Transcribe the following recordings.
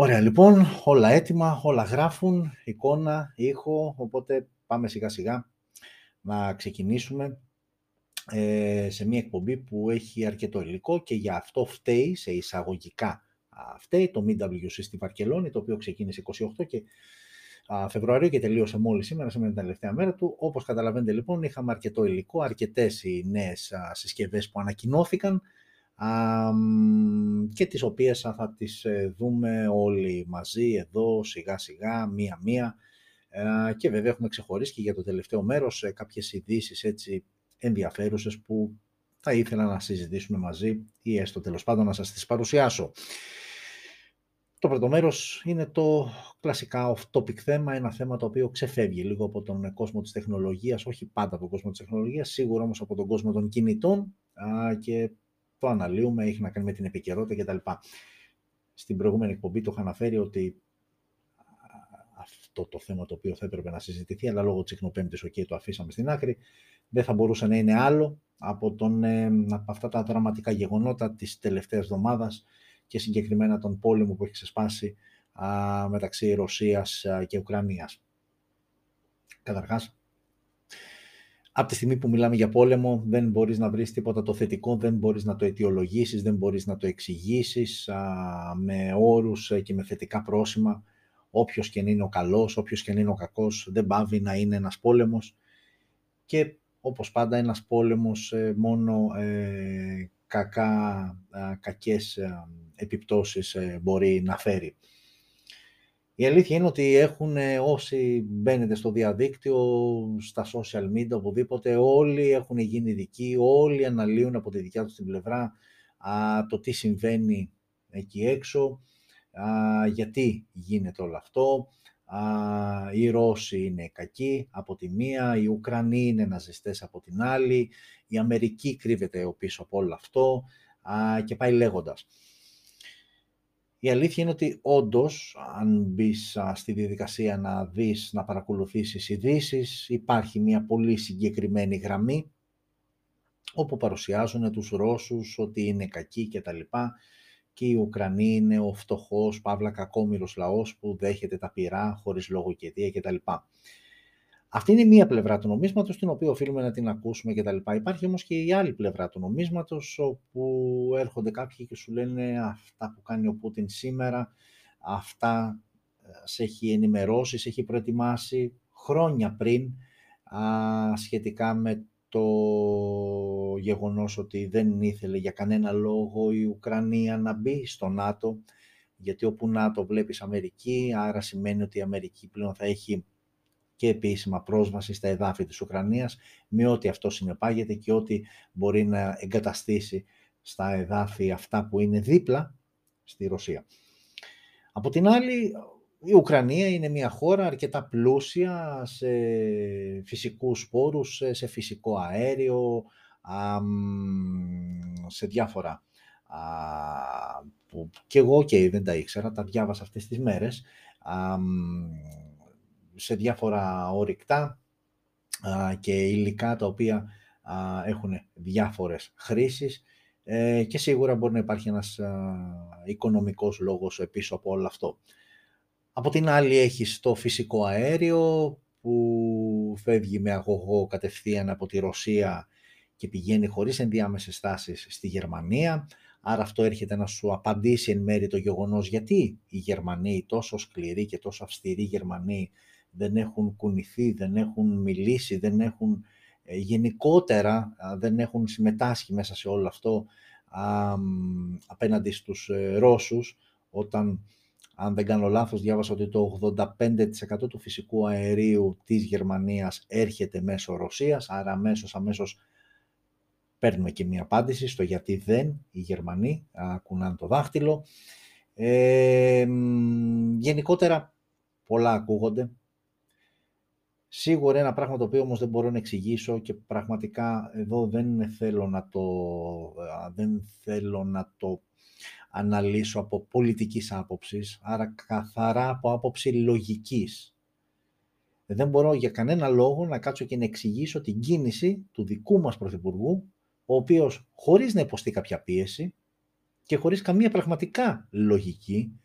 Ωραία, λοιπόν, όλα έτοιμα, όλα γράφουν, εικόνα, ήχο, οπότε πάμε σιγά σιγά να ξεκινήσουμε ε, σε μια εκπομπή που έχει αρκετό υλικό και για αυτό φταίει, σε εισαγωγικά φταίει, το MWC στη Βαρκελόνη, το οποίο ξεκίνησε 28 και α, Φεβρουαρίου και τελείωσε μόλις σήμερα, σήμερα την τελευταία μέρα του. Όπως καταλαβαίνετε λοιπόν, είχαμε αρκετό υλικό, αρκετές οι νέες α, συσκευές που ανακοινώθηκαν, και τις οποίες θα τις ε, δούμε όλοι μαζί εδώ σιγά σιγά, μία-μία και βέβαια έχουμε ξεχωρίσει και για το τελευταίο μέρος ε, κάποιες ειδήσεις έτσι ενδιαφέρουσες που θα ήθελα να συζητήσουμε μαζί ή έστω τέλος πάντων να σας τις παρουσιάσω. Το πρώτο μέρος είναι το κλασικά off-topic θέμα, ένα θέμα το οποίο ξεφεύγει λίγο από τον κόσμο της τεχνολογίας, όχι πάντα από τον κόσμο της τεχνολογίας, σίγουρα όμως από τον κόσμο των κινητών και το αναλύουμε, έχει να κάνει με την επικαιρότητα κτλ. Στην προηγούμενη εκπομπή το είχα αναφέρει ότι αυτό το θέμα το οποίο θα έπρεπε να συζητηθεί, αλλά λόγω της εκνοπέμπτης, okay, το αφήσαμε στην άκρη, δεν θα μπορούσε να είναι άλλο από, τον, ε, από αυτά τα δραματικά γεγονότα της τελευταίας εβδομάδας και συγκεκριμένα τον πόλεμο που έχει ξεσπάσει α, μεταξύ Ρωσίας και Ουκρανίας. Καταρχάς, από τη στιγμή που μιλάμε για πόλεμο δεν μπορείς να βρεις τίποτα το θετικό, δεν μπορείς να το αιτιολογήσεις, δεν μπορείς να το εξηγήσεις με όρους ε, και με θετικά πρόσημα. Όποιος και είναι ο καλός, όποιος και είναι ο κακός, δεν πάβει να είναι ένας πόλεμος. Και όπως πάντα ένας πόλεμος ε, μόνο ε, κακά, κακές επιπτώσεις μπορεί να φέρει. Η αλήθεια είναι ότι έχουν όσοι μπαίνετε στο διαδίκτυο, στα social media, οπουδήποτε, όλοι έχουν γίνει δικοί, όλοι αναλύουν από τη δικιά τους την πλευρά α, το τι συμβαίνει εκεί έξω, α, γιατί γίνεται όλο αυτό. Α, οι Ρώσοι είναι κακοί από τη μία, οι Ουκρανοί είναι ναζιστές από την άλλη, η Αμερική κρύβεται πίσω από όλο αυτό α, και πάει λέγοντας. Η αλήθεια είναι ότι όντως, αν μπεις στη διαδικασία να δεις, να παρακολουθήσεις ειδήσεις, υπάρχει μια πολύ συγκεκριμένη γραμμή όπου παρουσιάζουν τους Ρώσους ότι είναι κακοί και τα λοιπά και οι Ουκρανοί είναι ο φτωχός, παύλα κακόμυρος λαός που δέχεται τα πυρά χωρίς λόγο και αιτία κτλ. Αυτή είναι μία πλευρά του νομίσματος, την οποία οφείλουμε να την ακούσουμε κτλ. Υπάρχει όμως και η άλλη πλευρά του νομίσματος, όπου έρχονται κάποιοι και σου λένε αυτά που κάνει ο Πούτιν σήμερα, αυτά ε, σε έχει ενημερώσει, σε έχει προετοιμάσει χρόνια πριν α, σχετικά με το γεγονός ότι δεν ήθελε για κανένα λόγο η Ουκρανία να μπει στο ΝΑΤΟ, γιατί όπου ΝΑΤΟ βλέπεις Αμερική, άρα σημαίνει ότι η Αμερική πλέον θα έχει και επίσημα πρόσβαση στα εδάφη της Ουκρανίας με ό,τι αυτό συνεπάγεται και ό,τι μπορεί να εγκαταστήσει στα εδάφη αυτά που είναι δίπλα στη Ρωσία. Από την άλλη, η Ουκρανία είναι μια χώρα αρκετά πλούσια σε φυσικούς πόρους, σε φυσικό αέριο, σε διάφορα που και εγώ και δεν τα ήξερα, τα διάβασα αυτές τις μέρες, σε διάφορα ορυκτά και υλικά τα οποία έχουν διάφορες χρήσεις ε, και σίγουρα μπορεί να υπάρχει ένας οικονομικός λόγος πίσω από όλο αυτό. Από την άλλη έχεις το φυσικό αέριο που φεύγει με αγωγό κατευθείαν από τη Ρωσία και πηγαίνει χωρίς ενδιάμεσες στάσεις στη Γερμανία. Άρα αυτό έρχεται να σου απαντήσει εν μέρει το γεγονός γιατί οι Γερμανοί, τόσο σκληροί και τόσο αυστηροί Γερμανοί, δεν έχουν κουνηθεί, δεν έχουν μιλήσει, δεν έχουν ε, γενικότερα δεν έχουν συμμετάσχει μέσα σε όλο αυτό α, απέναντι στους ε, Ρώσους όταν αν δεν κάνω λάθος διάβασα ότι το 85% του φυσικού αερίου της Γερμανίας έρχεται μέσω Ρωσίας άρα αμέσως αμέσως παίρνουμε και μία απάντηση στο γιατί δεν οι Γερμανοί κουνάνε το δάχτυλο. Ε, γενικότερα πολλά ακούγονται, Σίγουρα ένα πράγμα το οποίο όμως δεν μπορώ να εξηγήσω και πραγματικά εδώ δεν θέλω να το, δεν θέλω να το αναλύσω από πολιτικής άποψης, άρα καθαρά από άποψη λογικής. Δεν μπορώ για κανένα λόγο να κάτσω και να εξηγήσω την κίνηση του δικού μας Πρωθυπουργού, ο οποίος χωρίς να υποστεί κάποια πίεση και χωρίς καμία πραγματικά λογική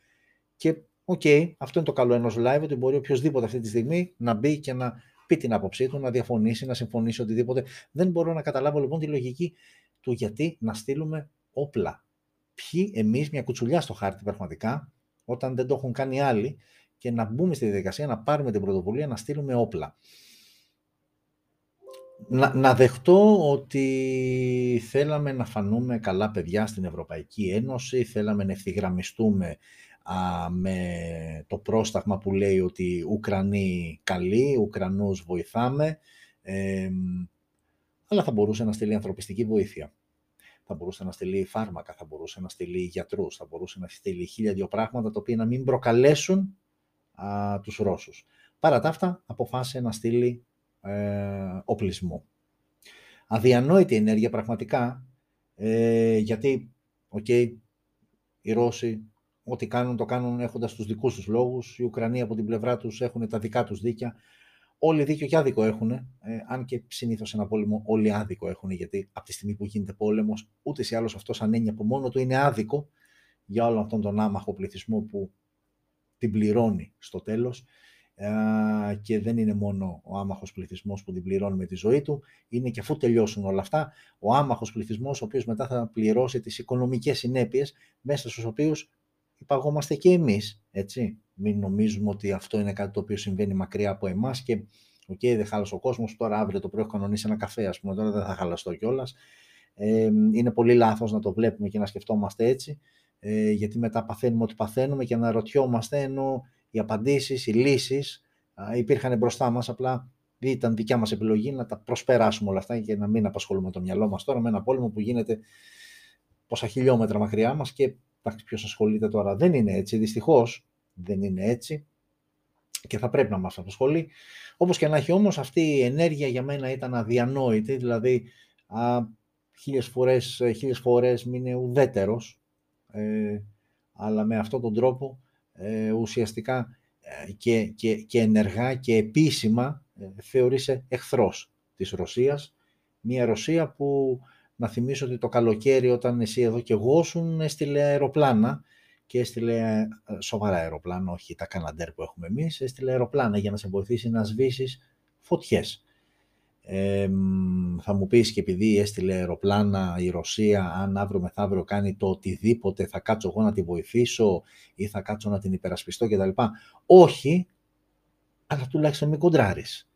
Και OK, okay, αυτό είναι το καλό ενός live, ότι μπορεί οποιοδήποτε αυτή τη στιγμή να μπει και να πει την άποψή του, να διαφωνήσει, να συμφωνήσει οτιδήποτε. Δεν μπορώ να καταλάβω λοιπόν τη λογική του γιατί να στείλουμε όπλα. Ποιοι εμείς μια κουτσουλιά στο χάρτη πραγματικά, όταν δεν το έχουν κάνει άλλοι, και να μπούμε στη διαδικασία να πάρουμε την πρωτοβουλία να στείλουμε όπλα. Να, να δεχτώ ότι θέλαμε να φανούμε καλά παιδιά στην Ευρωπαϊκή Ένωση, θέλαμε να ευθυγραμμιστούμε με το πρόσταγμα που λέει ότι Ουκρανοί καλοί, Ουκρανούς βοηθάμε, αλλά θα μπορούσε να στείλει ανθρωπιστική βοήθεια. Θα μπορούσε να στείλει φάρμακα, θα μπορούσε να στείλει γιατρούς, θα μπορούσε να στείλει χίλια δύο πράγματα τα οποία να μην προκαλέσουν α, τους Ρώσους. Παρά τα αυτά, αποφάσισε να στείλει ε, οπλισμό. Αδιανόητη ενέργεια πραγματικά, ε, γιατί, OK, okay, οι Ρώσοι ό,τι κάνουν το κάνουν έχοντας τους δικούς τους λόγους, οι Ουκρανοί από την πλευρά τους έχουν τα δικά τους δίκια, όλοι δίκιο και άδικο έχουν, ε, αν και συνήθως σ' ένα πόλεμο όλοι άδικο έχουν, γιατί από τη στιγμή που γίνεται πόλεμος, ούτως ή άλλως αυτός σαν έννοια από μόνο του είναι άδικο για όλο αυτόν τον άμαχο πληθυσμό που την πληρώνει στο τέλος. Και δεν είναι μόνο ο άμαχος πληθυσμός που την πληρώνει με τη ζωή του, είναι και αφού τελειώσουν όλα αυτά, ο άμαχος πληθυσμός ο οποίος μετά θα πληρώσει τις οικονομικές συνέπειες μέσα στους οποίους υπαγόμαστε και εμείς, έτσι. Μην νομίζουμε ότι αυτό είναι κάτι το οποίο συμβαίνει μακριά από εμάς και OK, okay, δεν χάλασε ο κόσμος. Τώρα, αύριο το πρωί έχω κανονίσει ένα καφέ, ας πούμε. Τώρα δεν θα χαλαστώ κιόλας. Ε, είναι πολύ λάθος να το βλέπουμε και να σκεφτόμαστε έτσι ε, γιατί μετά παθαίνουμε ό,τι παθαίνουμε και αναρωτιόμαστε ενώ οι απαντήσεις, οι λύσεις ε, υπήρχαν μπροστά μας, απλά ήταν δικιά μας επιλογή να τα προσπεράσουμε όλα αυτά και να μην απασχολούμε το μυαλό μας τώρα με ένα πόλεμο που γίνεται πόσα χιλιόμετρα μακριά μας και εντάξει, ποιος ασχολείται τώρα. Δεν είναι έτσι, δυστυχώς δεν είναι έτσι και θα πρέπει να μας απασχολεί. Όπως και να έχει όμως αυτή η ενέργεια για μένα ήταν αδιανόητη, δηλαδή α, χίλιες φορές, χίλιες φορές μην είναι ουδέτερος, ε, αλλά με αυτόν τον τρόπο ε, ουσιαστικά ε, και, και, και ενεργά και επίσημα ε, θεωρήσε εχθρός της Ρωσίας. Μια Ρωσία που, να θυμίσω ότι το καλοκαίρι όταν εσύ εδώ και εγώ ήσουν, έστειλε αεροπλάνα και έστειλε σοβαρά αεροπλάνα, όχι τα καναντέρ που έχουμε εμείς, έστειλε αεροπλάνα για να σε βοηθήσει να σβήσεις φωτιές. Ε, θα μου πεις και επειδή έστειλε αεροπλάνα η Ρωσία, αν αύριο μεθαύριο κάνει το οτιδήποτε, θα κάτσω εγώ να τη βοηθήσω ή θα κάτσω να την υπερασπιστώ κτλ. Όχι, αλλά τουλάχιστον μην κοντράρεις.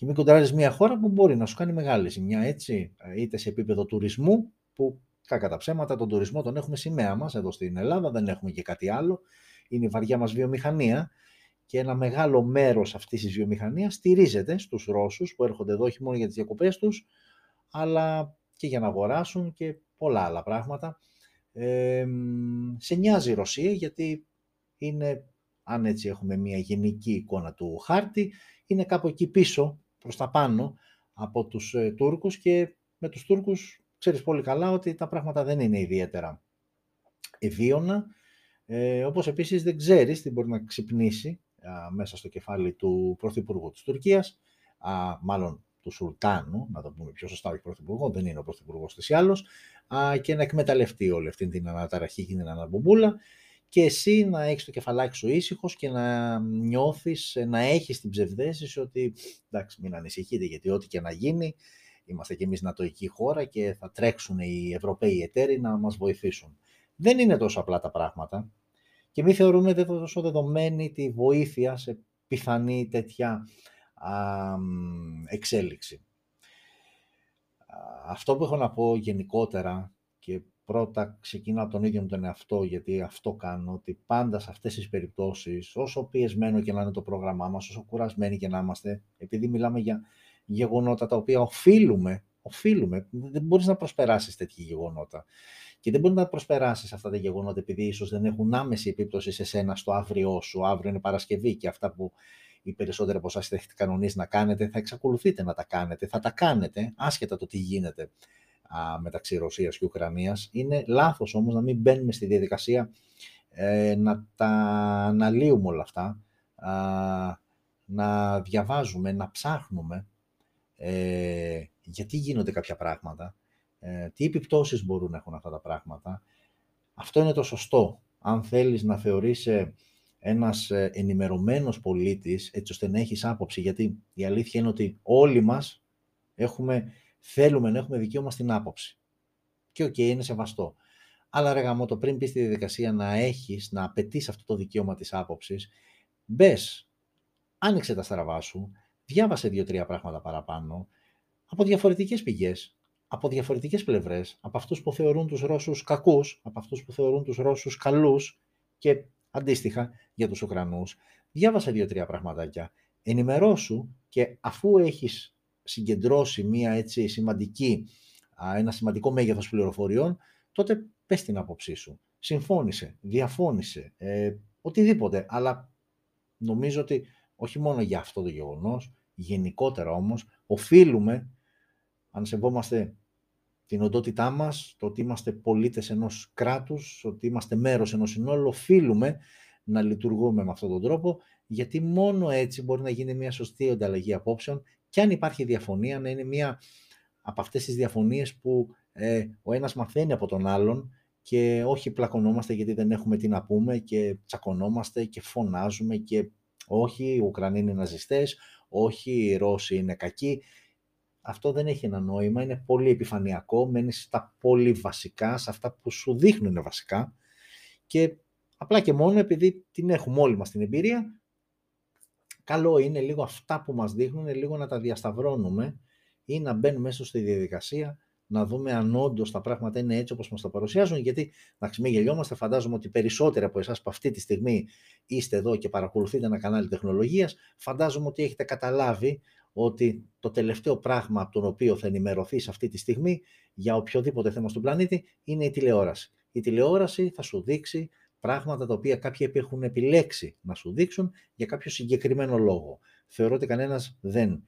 Και μην κοντράρεις μια χώρα που μπορεί να σου κάνει μεγάλη ζημιά, έτσι, είτε σε επίπεδο τουρισμού, που κακά τα ψέματα, τον τουρισμό τον έχουμε σημαία μας εδώ στην Ελλάδα, δεν έχουμε και κάτι άλλο. Είναι η βαριά μας βιομηχανία και ένα μεγάλο μέρος αυτής της βιομηχανίας στηρίζεται στους Ρώσους που έρχονται εδώ όχι μόνο για τις διακοπές τους, αλλά και για να αγοράσουν και πολλά άλλα πράγματα. Ε, σε νοιάζει η Ρωσία γιατί είναι, αν έτσι έχουμε μια γενική εικόνα του χάρτη, είναι κάπου εκεί πίσω, προς τα πάνω από τους ε, Τούρκους και με τους Τούρκους ξέρεις πολύ καλά ότι τα πράγματα δεν είναι ιδιαίτερα ευίωνα, ε, όπως επίσης δεν ξέρεις τι μπορεί να ξυπνήσει μέσα στο κεφάλι του Πρωθυπουργού της Τουρκίας, α, μάλλον του Σουλτάνου, να το πούμε πιο σωστά, όχι Πρωθυπουργό, δεν είναι ο Πρωθυπουργός της άλλος, και να εκμεταλλευτεί όλη αυτή την αναταραχή και την αναμπομπούλα και εσύ να έχεις το κεφαλάκι σου ήσυχος και να νιώθεις, να έχεις την ψευδέστηση ότι εντάξει μην ανησυχείτε γιατί ό,τι και να γίνει είμαστε κι εμείς νατοική χώρα και θα τρέξουν οι Ευρωπαίοι εταίροι να μας βοηθήσουν. Δεν είναι τόσο απλά τα πράγματα και μην θεωρούμε τόσο δεδομένη τη βοήθεια σε πιθανή τέτοια εξέλιξη. Αυτό που έχω να πω γενικότερα και πρώτα ξεκινάω από τον ίδιο μου τον εαυτό, γιατί αυτό κάνω, ότι πάντα σε αυτές τις περιπτώσεις, όσο πιεσμένο και να είναι το πρόγραμμά μας, όσο κουρασμένοι και να είμαστε, επειδή μιλάμε για γεγονότα τα οποία οφείλουμε, οφείλουμε, δεν μπορείς να προσπεράσεις τέτοια γεγονότα. Και δεν μπορεί να προσπεράσεις αυτά τα γεγονότα επειδή ίσως δεν έχουν άμεση επίπτωση σε σένα στο αύριό σου. Αύριο είναι Παρασκευή και αυτά που οι περισσότεροι από εσάς έχετε κανονίσει να κάνετε, θα εξακολουθείτε να τα κάνετε. Θα τα κάνετε, άσχετα το τι γίνεται α, μεταξύ Ρωσίας και Ουκρανίας. Είναι λάθος όμως να μην μπαίνουμε στη διαδικασία ε, να τα αναλύουμε όλα αυτά, α, να διαβάζουμε, να ψάχνουμε ε, γιατί γίνονται κάποια πράγματα ε, τι επιπτώσεις μπορούν να έχουν αυτά τα πράγματα. Αυτό είναι το σωστό. Αν θέλεις να θεωρείσαι ένας ε, ενημερωμένος πολίτης, έτσι ώστε να έχεις άποψη, γιατί η αλήθεια είναι ότι όλοι μας έχουμε, θέλουμε να έχουμε δικαίωμα στην άποψη. Και OK, okay, είναι σεβαστό. Αλλά ρε γαμώτο, πριν μπεις στη διαδικασία να έχεις, να απαιτείς αυτό το δικαίωμα της άποψης, μπες, άνοιξε τα στραβά σου, διάβασε δύο-τρία πράγματα παραπάνω, από διαφορετικές πηγές, από διαφορετικές πλευρές, από αυτούς που θεωρούν τους Ρώσους κακούς, από αυτούς που θεωρούν τους Ρώσους καλούς και αντίστοιχα για τους Ουκρανούς. Διάβασε δύο-τρία πραγματάκια, ενημερώσου και αφού έχεις συγκεντρώσει μια έτσι σημαντική, ένα σημαντικό μέγεθος πληροφοριών, τότε πες την άποψή σου. Συμφώνησε, διαφώνησε, ε, οτιδήποτε. Αλλά νομίζω ότι όχι μόνο για αυτό το γεγονός, γενικότερα όμως, οφείλουμε, αν σεβόμαστε την οντότητά μας, το ότι είμαστε πολίτες ενός κράτους, ότι είμαστε μέρος ενός συνόλου, οφείλουμε να λειτουργούμε με αυτόν τον τρόπο, γιατί μόνο έτσι μπορεί να γίνει μια σωστή ανταλλαγή απόψεων και αν υπάρχει διαφωνία, να είναι μια από αυτές τις διαφωνίες που ε, ο ένας μαθαίνει από τον άλλον και όχι πλακωνόμαστε γιατί δεν έχουμε τι να πούμε και τσακωνόμαστε και φωνάζουμε και όχι οι Ουκρανοί είναι ναζιστές, όχι οι Ρώσοι είναι κακοί. Αυτό δεν έχει ένα νόημα, είναι πολύ επιφανειακό, μένει στα πολύ βασικά, σε αυτά που σου δείχνουν βασικά και απλά και μόνο επειδή την έχουμε όλοι μας την εμπειρία, καλό είναι λίγο αυτά που μας δείχνουν, λίγο να τα διασταυρώνουμε ή να μπαίνουμε μέσα στη διαδικασία να δούμε αν όντως τα πράγματα είναι έτσι όπως μας τα παρουσιάζουν. Γιατί, να μην γελιόμαστε, φαντάζομαι ότι περισσότεροι από εσάς που αυτή τη στιγμή είστε εδώ και παρακολουθείτε ένα κανάλι τεχνολογίας, φαντάζομαι ότι έχετε καταλάβει ότι το τελευταίο πράγμα από τον οποίο θα ενημερωθείς αυτή τη στιγμή για οποιοδήποτε θέμα στον πλανήτη είναι η τηλεόραση. Η τηλεόραση θα σου δείξει πράγματα τα οποία κάποιοι έχουν επιλέξει να σου δείξουν για κάποιο συγκεκριμένο λόγο. Θεωρώ ότι κανένας δεν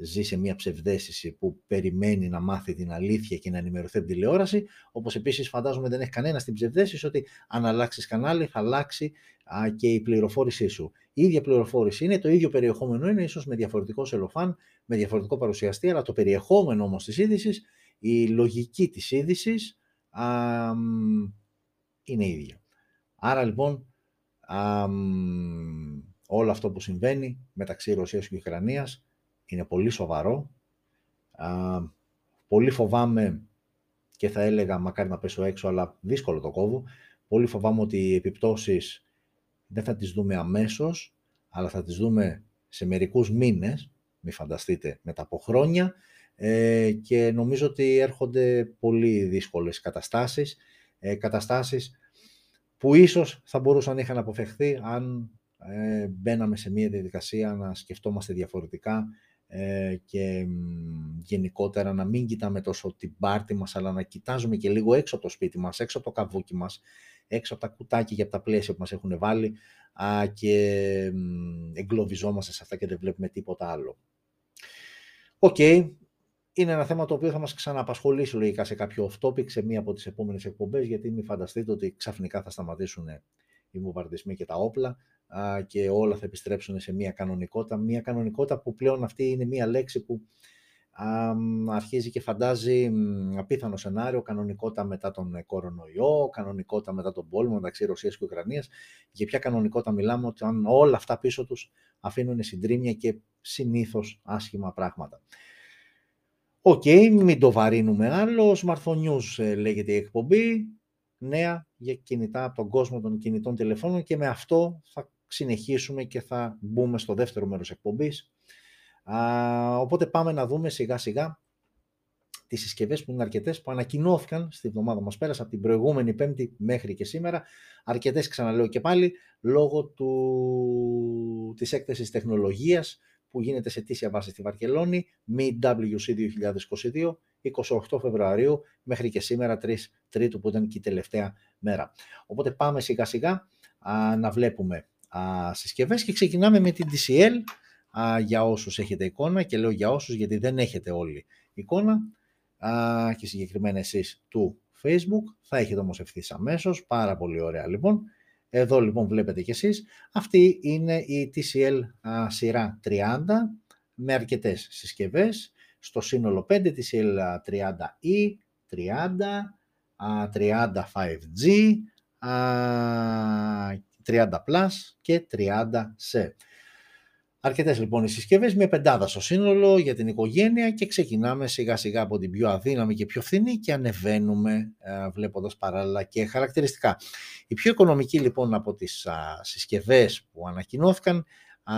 ζει σε μια ψευδέστηση που περιμένει να μάθει την αλήθεια και να ενημερωθεί από τηλεόραση, όπως επίσης φαντάζομαι δεν έχει κανένας την ψευδέστηση ότι αν αλλάξεις κανάλι θα αλλάξει α, και η πληροφόρησή σου. Η ίδια πληροφόρηση είναι, το ίδιο περιεχόμενο είναι, ίσως με διαφορετικό σελοφάν, με διαφορετικό παρουσιαστή, αλλά το περιεχόμενο όμως της είδησης, η λογική της είδησης είναι ίδια. Άρα λοιπόν, α, όλο αυτό που συμβαίνει μεταξύ Ρωσίας και Ουκρανίας είναι πολύ σοβαρό. Α, πολύ φοβάμαι και θα έλεγα μακάρι να πέσω έξω, αλλά δύσκολο το κόβω. Πολύ φοβάμαι ότι οι επιπτώσεις δεν θα τις δούμε αμέσως, αλλά θα τις δούμε σε μερικούς μήνες, μη φανταστείτε, μετά από χρόνια ε, και νομίζω ότι έρχονται πολύ δύσκολες καταστάσεις, ε, καταστάσεις που ίσως θα μπορούσαν να είχαν αποφευχθεί αν ε, μπαίναμε σε μια διαδικασία να σκεφτόμαστε διαφορετικά ε, και γενικότερα να μην κοιτάμε τόσο την πάρτη μας, αλλά να κοιτάζουμε και λίγο έξω από το σπίτι μας, έξω από το καβούκι μας, έξω από τα κουτάκια για τα πλαίσια που μας έχουν βάλει α, και εγκλωβιζόμαστε σε αυτά και δεν βλέπουμε τίποτα άλλο. Οκ, είναι ένα θέμα το οποίο θα μας ξαναπασχολήσει λογικά σε κάποιο off-topic, σε μία από τις επόμενες εκπομπές, γιατί μην φανταστείτε ότι ξαφνικά θα σταματήσουν οι βομβαρδισμοί και τα όπλα και όλα θα επιστρέψουν σε μια κανονικότητα. Μια κανονικότητα που πλέον αυτή είναι μια λέξη που αρχίζει και φαντάζει απίθανο σενάριο, κανονικότητα μετά τον κορονοϊό, κανονικότητα μετά τον πόλεμο μεταξύ Ρωσίας και Ουκρανίας. Για ποια κανονικότητα μιλάμε, ότι αν όλα αυτά πίσω τους αφήνουν συντρίμμια και συνήθως άσχημα πράγματα. Οκ, μην το βαρύνουμε άλλο. Smartphone News ε, λέγεται η εκπομπή. Νέα για κινητά από τον κόσμο των κινητών τηλεφώνων και με αυτό θα συνεχίσουμε και θα μπούμε στο δεύτερο μέρος εκπομπής. Α, οπότε πάμε να δούμε σιγά σιγά τις συσκευές που είναι αρκετές που ανακοινώθηκαν στη βδομάδα μας πέρασε από την προηγούμενη πέμπτη μέχρι και σήμερα. Αρκετές ξαναλέω και πάλι λόγω του, της έκθεσης τεχνολογίας που γίνεται σε τήσια βάση στη Βαρκελόνη, WC 2022, 28 Φεβρουαρίου μέχρι και σήμερα 3 Τρίτου που ήταν και η τελευταία μέρα. Οπότε πάμε σιγά σιγά α, να βλέπουμε α, συσκευές και ξεκινάμε με την TCL α, για όσους έχετε εικόνα και λέω για όσους γιατί δεν έχετε όλοι εικόνα α, και συγκεκριμένα εσείς του Facebook. Θα έχετε όμως ευθύς αμέσως, πάρα πολύ ωραία λοιπόν. Εδώ λοιπόν βλέπετε κι εσείς, αυτή είναι η TCL α, σειρά 30 με αρκετές συσκευές, στο σύνολο 5 TCL 30E, 30, 30 5G, 30 Plus και 30C. Αρκετές λοιπόν οι συσκευές, μια πεντάδα στο σύνολο για την οικογένεια και ξεκινάμε σιγά σιγά από την πιο αδύναμη και πιο φθηνή και ανεβαίνουμε ε, βλέποντας παράλληλα και χαρακτηριστικά. Η πιο οικονομική λοιπόν από τις α, συσκευές που ανακοινώθηκαν α,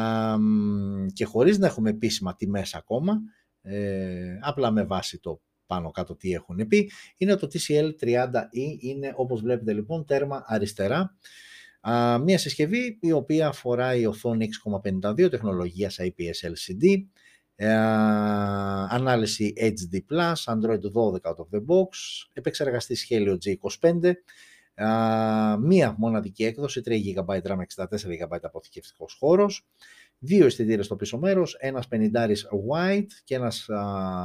και χωρίς να έχουμε επίσημα τιμές ακόμα, ε, απλά με βάση το πάνω κάτω τι έχουν πει, είναι το TCL 30E, είναι όπως βλέπετε λοιπόν τέρμα αριστερά, μια συσκευή η οποία φοράει οθόνη 6,52 τεχνολογίας IPS LCD, ες, ανάλυση HD+, Android 12 out of the box, επεξεργαστής Helio G25, μία μοναδική έκδοση, 3 GB RAM, 64 GB αποθηκευτικός χώρος, δύο αισθητήρες στο πίσω μέρος, ένας 50 wide και ένας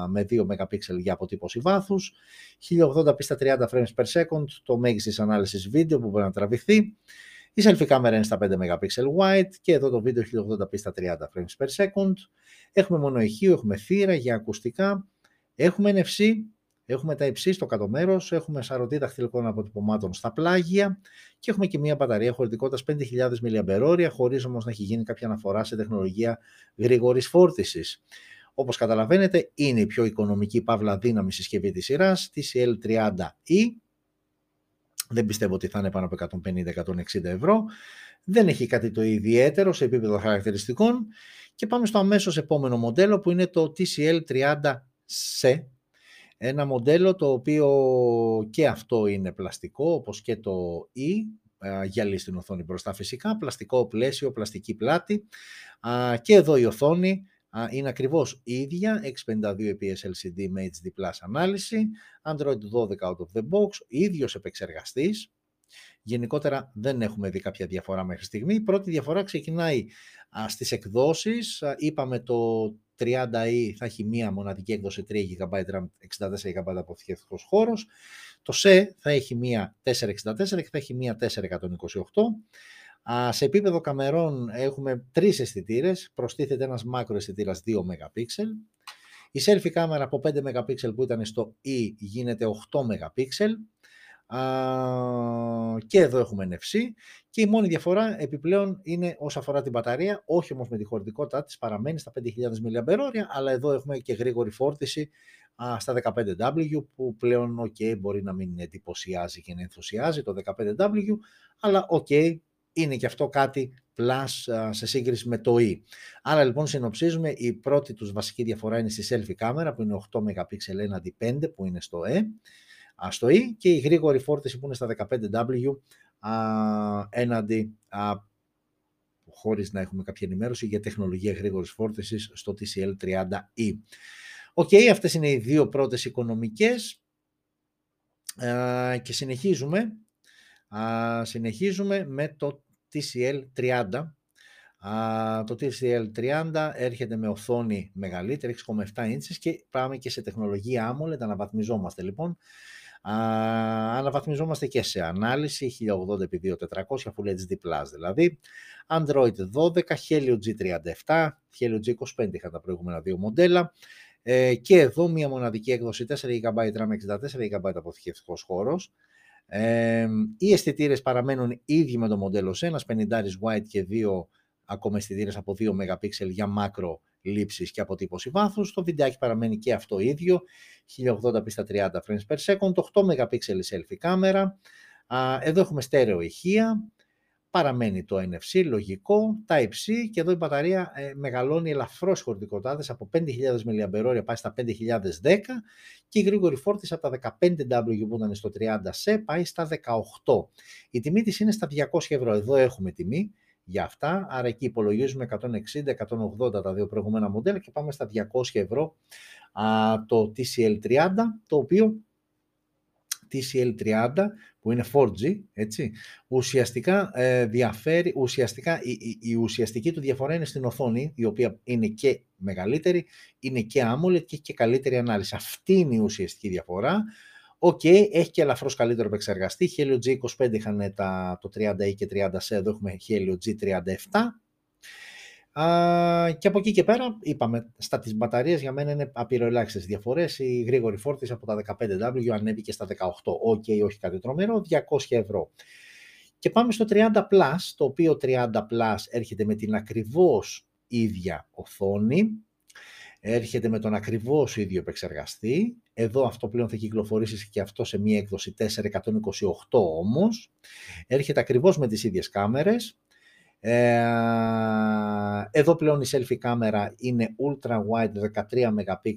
με 2 MP για αποτύπωση βάθους, 1080p στα 30 frames per second, το μέγιστης ανάλυσης βίντεο που μπορεί να τραβηχθεί, η selfie κάμερα είναι στα 5 MP wide και εδώ το βίντεο 1080p στα 30 frames per second. Έχουμε μόνο ηχείο, έχουμε θύρα για ακουστικά, έχουμε NFC, έχουμε τα υψί στο κάτω μέρος, έχουμε σαρωτή δαχτυλικών αποτυπωμάτων στα πλάγια και έχουμε και μια μπαταρία χωρητικότητας 5.000 mAh, χωρίς όμως να έχει γίνει κάποια αναφορά σε τεχνολογία γρήγορης φόρτισης. Όπως καταλαβαίνετε, είναι η πιο οικονομική παύλα δύναμη συσκευή της σειράς, TCL30E, δεν πιστεύω ότι θα είναι πάνω από 150-160 ευρώ. Δεν έχει κάτι το ιδιαίτερο σε επίπεδο χαρακτηριστικών. Και πάμε στο αμέσως επόμενο μοντέλο που είναι το TCL30C. Ένα μοντέλο το οποίο και αυτό είναι πλαστικό όπως και το E, γυαλί στην οθόνη μπροστά φυσικά, πλαστικό πλαίσιο, πλαστική πλάτη και εδώ η οθόνη είναι ακριβώς η ίδια, 652 IPS LCD με HD Plus ανάλυση, Android 12 out of the box, ίδιος επεξεργαστής. Γενικότερα δεν έχουμε δει κάποια διαφορά μέχρι στιγμή. Η πρώτη διαφορά ξεκινάει α, στις εκδόσεις. είπαμε το 30i θα έχει μία μοναδική έκδοση 3 GB RAM, 64 GB αποθηκευτικός χώρος. Το SE θα έχει μία 464 και θα έχει μία 428 σε επίπεδο καμερών έχουμε τρεις αισθητήρες, προστίθεται ένας μάκρο αισθητήρα 2 MP. Η selfie κάμερα από 5 MP που ήταν στο E γίνεται 8 MP. Και εδώ έχουμε NFC και η μόνη διαφορά επιπλέον είναι όσο αφορά την μπαταρία, όχι όμως με τη χωρητικότητά της παραμένει στα 5.000 mAh, αλλά εδώ έχουμε και γρήγορη φόρτιση στα 15W που πλέον ok μπορεί να μην εντυπωσιάζει και να ενθουσιάζει το 15W, αλλά ok είναι και αυτό κάτι plus σε σύγκριση με το E. Άρα λοιπόν συνοψίζουμε η πρώτη τους βασική διαφορά είναι στη selfie κάμερα που είναι 8 MP έναντι 5 που είναι στο E, στο E και η γρήγορη φόρτιση που είναι στα 15W έναντι χωρίς να έχουμε κάποια ενημέρωση για τεχνολογία γρήγορης φόρτισης στο TCL30E. OK, okay, αυτές είναι οι δύο πρώτες οικονομικές και συνεχίζουμε συνεχίζουμε με το TCL 30. το TCL 30 έρχεται με οθόνη μεγαλύτερη, 6,7 inches και πάμε και σε τεχνολογία AMOLED, αναβαθμιζόμαστε λοιπόν. Α, αναβαθμιζόμαστε και σε ανάλυση 1080x2400 Full HD Plus δηλαδή Android 12, Helio G37 Helio G25 είχαν τα προηγούμενα δύο μοντέλα ε, και εδώ μια μοναδική έκδοση 4 GB RAM 64 GB αποθηκευτικός χώρος οι αισθητήρες παραμένουν ίδιοι με το μοντέλο σε ένας 50 wide και δύο ακόμα αισθητήρες από 2 MP για μάκρο λήψης και αποτύπωση βάθους. Το βιντεάκι παραμένει και αυτό ίδιο, 1080p στα 30 frames per second, 8 MP selfie κάμερα. Εδώ έχουμε στέρεο ηχεία, παραμένει το NFC, λογικό, Type-C και εδώ η μπαταρία ε, μεγαλώνει ελαφρώς χωρητικοτάτες από 5.000 mAh πάει στα 5.010 και η γρήγορη φόρτιση από τα 15W που ήταν στο 30C πάει στα 18. Η τιμή της είναι στα 200 ευρώ. Εδώ έχουμε τιμή για αυτά, άρα εκεί υπολογίζουμε 160-180 τα δύο προηγούμενα μοντέλα και πάμε στα 200 ευρώ α, το TCL30, το οποίο TCL30 που είναι 4G, έτσι, ουσιαστικά ε, διαφέρει, ουσιαστικά η, η, ουσιαστική του διαφορά είναι στην οθόνη, η οποία είναι και μεγαλύτερη, είναι και AMOLED και έχει και καλύτερη ανάλυση. Αυτή είναι η ουσιαστική διαφορά. OK, okay, έχει και ελαφρώς καλύτερο επεξεργαστή. Helio G25 είχαν τα, το 30 και 30SE, εδώ έχουμε Helio G37 και από εκεί και πέρα, είπαμε, στα τις μπαταρίες για μένα είναι απειροελάχιστες διαφορές. Η γρήγορη φόρτιση από τα 15W ανέβηκε στα 18. OK, okay, όχι κάτι τρομερό, 200 ευρώ. Και πάμε στο 30 Plus, το οποίο 30 Plus έρχεται με την ακριβώς ίδια οθόνη, έρχεται με τον ακριβώς ίδιο επεξεργαστή. Εδώ αυτό πλέον θα κυκλοφορήσει και αυτό σε μία έκδοση 428 όμως. Έρχεται ακριβώς με τις ίδιες κάμερες. Ε, εδώ πλέον η selfie κάμερα είναι ultra wide 13 MP,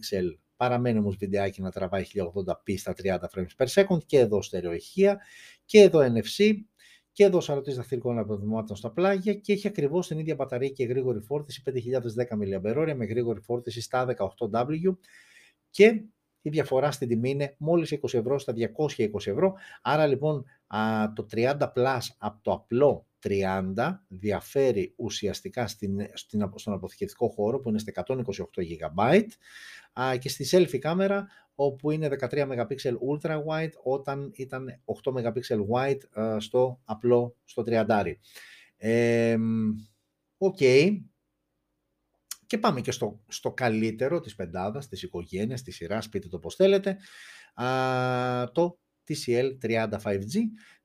παραμένει όμως βιντεάκι να τραβάει 1080p στα 30 frames per second και εδώ στερεοεχεία και εδώ NFC και εδώ σαρωτής δαχτυλικών αποδημάτων στα πλάγια και έχει ακριβώς την ίδια μπαταρία και γρήγορη φόρτιση 5010 mAh με γρήγορη φόρτιση στα 18W και η διαφορά στην τιμή είναι μόλις 20 ευρώ στα 220 ευρώ. Άρα λοιπόν το 30 Plus από το απλό 30 διαφέρει ουσιαστικά στην, στον αποθηκευτικό χώρο που είναι στα 128 GB και στη selfie κάμερα όπου είναι 13 MP ultra wide όταν ήταν 8 MP wide στο απλό, στο 30. Οκ. Και πάμε και στο, στο καλύτερο της πεντάδας, της οικογένειας, της σειράς, πείτε το πώς θέλετε, το TCL 30 5G,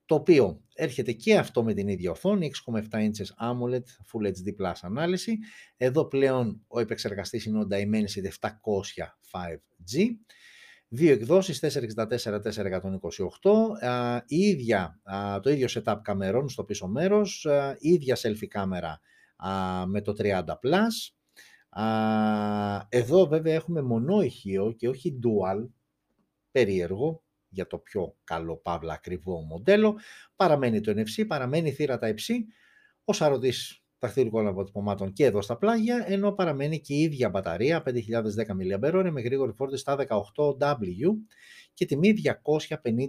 το οποίο έρχεται και αυτό με την ίδια οθόνη, 6,7 inches AMOLED Full HD Plus ανάλυση. Εδώ πλέον ο επεξεργαστής είναι ο Dimensity 700 5G. Δύο εκδόσεις, 464-428, η ίδια, το ίδιο setup καμερών στο πίσω μέρος, η ίδια selfie κάμερα με το 30+. Εδώ βέβαια έχουμε μονό ηχείο και όχι dual, περίεργο, για το πιο καλό παύλα ακριβό μοντέλο. Παραμένει το NFC, παραμένει η θύρα Type-C, ο σαρωτής δαχτυλικών αποτυπωμάτων και εδώ στα πλάγια, ενώ παραμένει και η ίδια μπαταρία 5010 mAh με γρήγορη φόρτιση στα 18W και τιμή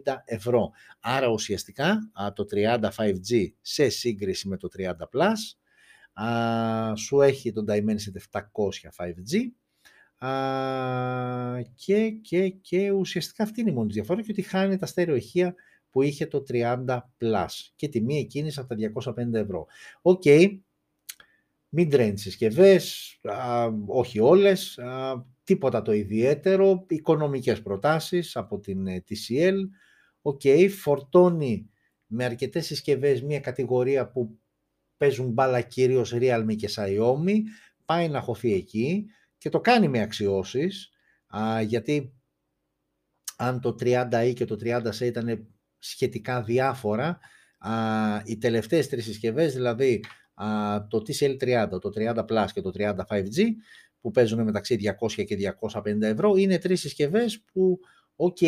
250 ευρώ. Άρα ουσιαστικά το 30 5G σε σύγκριση με το 30 Plus σου έχει τον Dimensity 700 5G και, και, και ουσιαστικά αυτή είναι η μόνη διαφορά και ότι χάνει τα στέρεο που είχε το 30 Plus και τιμή εκκίνησης από τα 250 ευρώ. OK, okay, mid-range συσκευές, όχι όλες, τίποτα το ιδιαίτερο, οικονομικές προτάσεις από την ε, TCL. OK, okay, φορτώνει με αρκετές συσκευές μια κατηγορία που παίζουν μπάλα κυρίως Realme και Xiaomi, πάει να χωθεί εκεί και το κάνει με αξιώσεις, γιατί αν το 30E και το 30SE ήταν σχετικά αδιάφορα, α, οι τελευταίες τρεις συσκευές, δηλαδή α, το TCL30, το 30 Plus και το 30 5G, που παίζουν μεταξύ 200 και 250 ευρώ, είναι τρεις συσκευές που, οκ,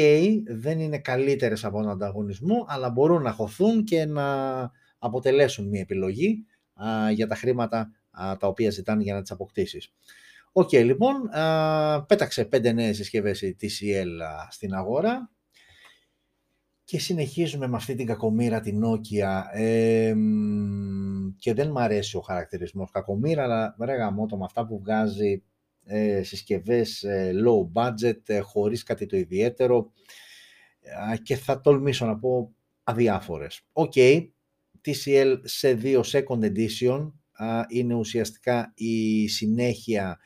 δεν είναι καλύτερες από τον ανταγωνισμό, αλλά μπορούν να χωθούν και να αποτελέσουν μια επιλογή α, για τα χρήματα τα οποία ζητάνε για να τις αποκτήσεις. OK, okay, λοιπόν, πέταξε πέντε νέες συσκευές η TCL στην αγορά και συνεχίζουμε με αυτή την κακομήρα την Nokia και δεν μ' αρέσει ο χαρακτηρισμός κακομήρα, αλλά ρε γαμώτο με αυτά που βγάζει ε, συσκευές ε, low budget, ε, χωρίς κάτι το ιδιαίτερο και θα τολμήσω να πω αδιάφορες. OK, okay, TCL C2 second edition είναι ουσιαστικά η συνέχεια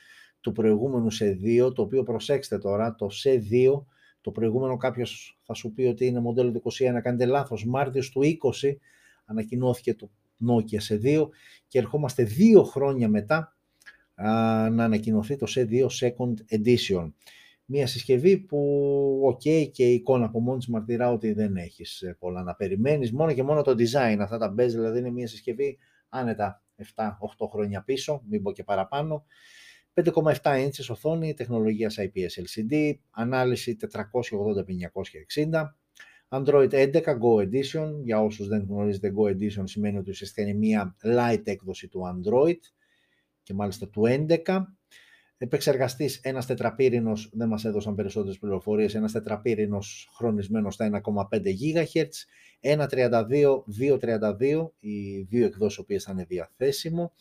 του προηγούμενου σε 2, το οποίο προσέξτε τώρα, το σε 2, το προηγούμενο κάποιος θα σου πει ότι είναι μοντέλο του 21, κάνετε λάθος, Μάρτιος του 20 ανακοινώθηκε το Nokia C2 και ερχόμαστε δύο χρόνια μετά α, να ανακοινωθεί το C2 Second Edition. Μία συσκευή που, οκ, και η εικόνα από μόνη της μαρτυρά ότι δεν έχεις ε, πολλά να περιμένεις, μόνο και μόνο το design, αυτά τα μπέζ, δηλαδή είναι μία συσκευή άνετα 7-8 χρόνια πίσω, μην πω και παραπάνω. 5,7 inches οθόνη, τεχνολογίας IPS LCD, ανάλυση 480x960, Android 11 Go Edition, για όσους δεν γνωρίζετε Go Edition σημαίνει ότι ουσιαστικά είναι μια light έκδοση του Android και μάλιστα του 11. Επεξεργαστής ένας τετραπύρινος, δεν μας έδωσαν περισσότερες πληροφορίες, ένας τετραπύρινος χρονισμένος στα 1,5 GHz, 1.32, 2.32, οι δύο εκδόσεις οποίες θα είναι διαθέσιμο.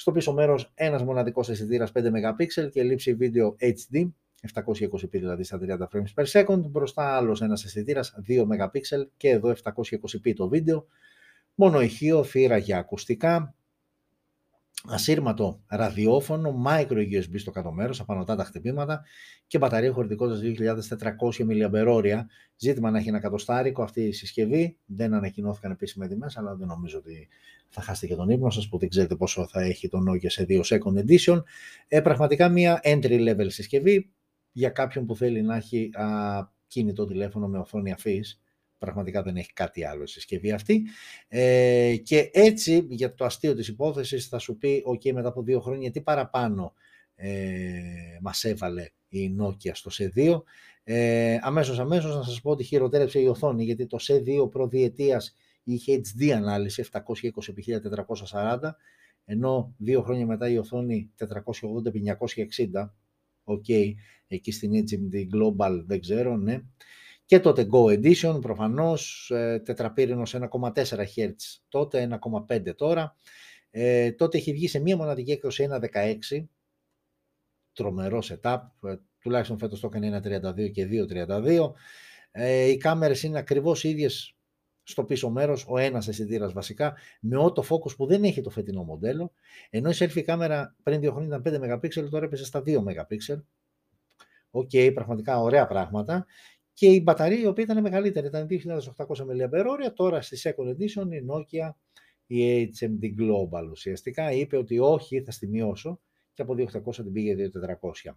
Στο πίσω μέρος ένας μοναδικός αισθητήρας 5 MP και λήψη βίντεο HD, 720p δηλαδή στα 30 frames per second. Μπροστά άλλος ένας αισθητήρας 2 MP και εδώ 720p το βίντεο. Μόνο ηχείο, θύρα για ακουστικά. Ασύρματο ραδιόφωνο, micro USB στο κάτω μέρος, απανωτά τα χτυπήματα και μπαταρία χωρητικότητας 2400 mAh. Ζήτημα να έχει ένα κατοστάρικο αυτή η συσκευή. Δεν ανακοινώθηκαν επίσημα τιμές, αλλά δεν νομίζω ότι θα χάσετε και τον ύπνο σας που δεν ξέρετε πόσο θα έχει το Nokia σε 2 second edition. Ε, πραγματικά μια entry level συσκευή για κάποιον που θέλει να έχει α, κινητό τηλέφωνο με οθόνη αφής πραγματικά δεν έχει κάτι άλλο η συσκευή αυτή. Ε, και έτσι, για το αστείο της υπόθεσης, θα σου πει, ok, μετά από δύο χρόνια, τι παραπάνω ε, μας έβαλε η Nokia στο C2. Ε, αμέσως, αμέσως, να σας πω ότι χειροτέρεψε η οθόνη, γιατί το C2 προδιετίας είχε HD ανάλυση 720x1440, ενώ δύο χρόνια μετά η οθόνη 480x960, OK, okay, εκεί στην HMD Global δεν ξέρω, ναι, και τότε Go Edition προφανώς, ε, τετραπύρινος 1,4 Hz τότε, 1,5 τώρα. Ε, τότε έχει βγει σε μία μοναδική έκδοση 1.16, τρομερό setup, ε, τουλάχιστον φέτος το έκανε 1.32 και 2.32. Ε, οι κάμερες είναι ακριβώς ίδιες στο πίσω μέρος, ο ένας αισθητήρας βασικά, με autofocus που δεν έχει το φετινό μοντέλο, ενώ η selfie κάμερα πριν δύο χρόνια ήταν 5 MP, τώρα έπεσε στα 2 MP. OK, okay, πραγματικά ωραία πράγματα και η μπαταρία η οποία ήταν μεγαλύτερη, ήταν 2800 mAh, τώρα στη second edition η Nokia, η HMD Global ουσιαστικά είπε ότι όχι, θα στη μειώσω και από 2800 την πήγε 2400.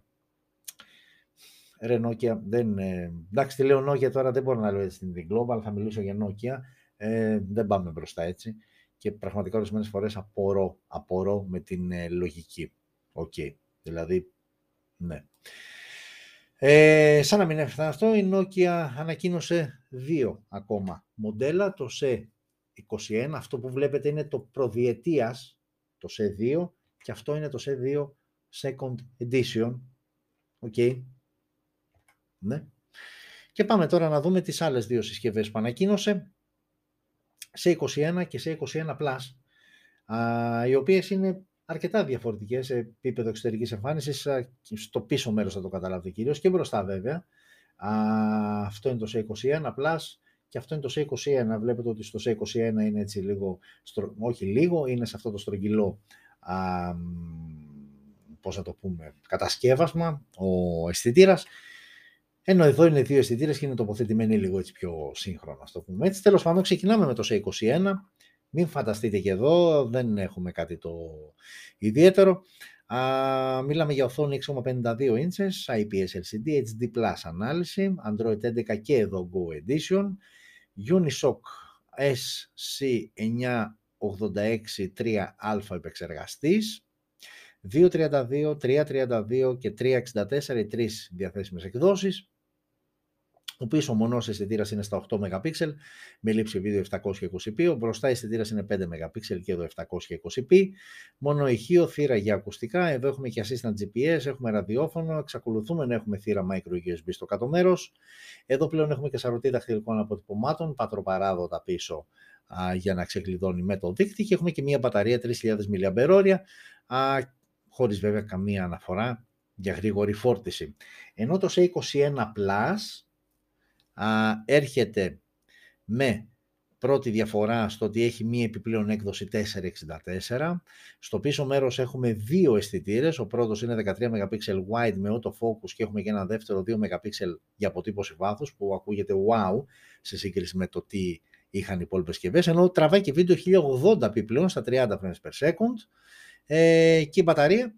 Ρε Nokia, δεν, ε, εντάξει τη λέω Nokia τώρα δεν μπορώ να λέω έτσι HMD Global, θα μιλήσω για Nokia, ε, δεν πάμε μπροστά έτσι και πραγματικά ορισμένες φορές απορώ, απορώ με την ε, λογική. OK, okay. δηλαδή, ναι. Ε, σαν να μην έφτανε αυτό, η Nokia ανακοίνωσε δύο ακόμα μοντέλα, το C21, αυτό που βλέπετε είναι το προδιετίας, το C2, και αυτό είναι το C2 Second Edition. OK. Okay. Ναι. Και πάμε τώρα να δούμε τις άλλες δύο συσκευές που ανακοίνωσε, C21 και C21 Plus, οι οποίες είναι αρκετά διαφορετικές σε επίπεδο εξωτερικής εμφάνισης. Στο πίσω μέρος θα το καταλάβετε κυρίως και μπροστά βέβαια. αυτό είναι το C21 Plus και αυτό είναι το C21. Βλέπετε ότι στο C21 είναι έτσι λίγο, όχι λίγο, είναι σε αυτό το στρογγυλό α, πώς θα το πούμε, κατασκεύασμα, ο αισθητήρας. Ενώ εδώ είναι δύο αισθητήρες και είναι τοποθετημένοι λίγο έτσι πιο σύγχρονα, ας το πούμε έτσι. Τέλος πάντων, ξεκινάμε με το C21 μην φανταστείτε και εδώ, δεν έχουμε κάτι το ιδιαίτερο. Α, μιλάμε για οθόνη 6,52 inches, IPS LCD, HD Plus ανάλυση, Android 11 και εδώ Go Edition, Unisoc SC986 3α επεξεργαστής, 232, 332 και 364 οι τρεις διαθέσιμες εκδόσεις, ο πίσω μονός αισθητήρας είναι στα 8 MP με λήψη βίντεο 720p. Ο μπροστά αισθητήρας είναι 5 MP και εδώ 720p. Μόνο ηχείο, θύρα για ακουστικά. Εδώ έχουμε και assistant GPS, έχουμε ραδιόφωνο. Εξακολουθούμε να έχουμε θύρα micro USB στο κάτω μέρος. Εδώ πλέον έχουμε και σαρωτή δαχτυλικών αποτυπωμάτων, πατροπαράδοτα πίσω α, για να ξεκλειδώνει με το δίκτυο και έχουμε και μια μπαταρία 3000 mAh χωρίς βέβαια καμία αναφορά για γρήγορη φόρτιση. Ενώ το C21 Plus α, έρχεται με πρώτη διαφορά στο ότι έχει μία επιπλέον έκδοση 464. Στο πίσω μέρος έχουμε δύο αισθητήρες. Ο πρώτος είναι 13 MP wide με autofocus και έχουμε και ένα δεύτερο 2 MP για αποτύπωση βάθους που ακούγεται wow σε σύγκριση με το τι είχαν οι υπόλοιπες συσκευές, ενώ τραβάει και βίντεο 1080 επιπλέον στα 30 frames per second ε, και η μπαταρία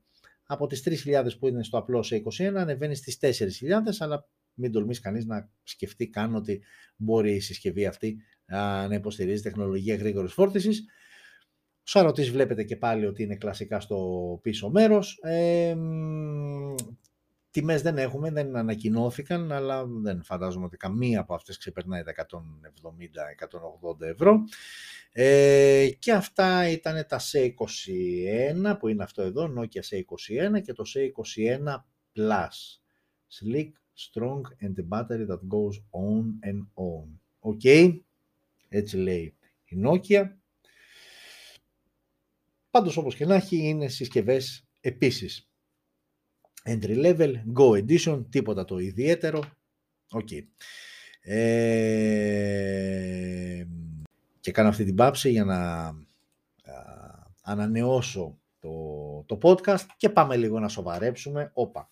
από τις 3.000 που είναι στο απλό σε 21 ανεβαίνει στις 4.000 αλλά μην τολμήσει κανείς να σκεφτεί καν ότι μπορεί η συσκευή αυτή να υποστηρίζει τεχνολογία γρήγορης φόρτισης. Ο σαρωτής βλέπετε και πάλι ότι είναι κλασικά στο πίσω μέρος. Ε, τιμές δεν έχουμε, δεν ανακοινώθηκαν, αλλά δεν φαντάζομαι ότι καμία από αυτές ξεπερνάει τα 170-180 ευρώ. Ε, και αυτά ήταν τα C21, που είναι αυτό εδώ, Nokia C21 και το C21 Plus. Sleek, strong and the battery that goes on and on. OK, okay. έτσι λέει η Nokia. Πάντως όπως και να έχει είναι συσκευές επίσης. Entry level, Go Edition, τίποτα το ιδιαίτερο. OK. Okay. και κάνω αυτή την πάψη για να ανανεώσω το το podcast και πάμε λίγο να σοβαρέψουμε. Όπα,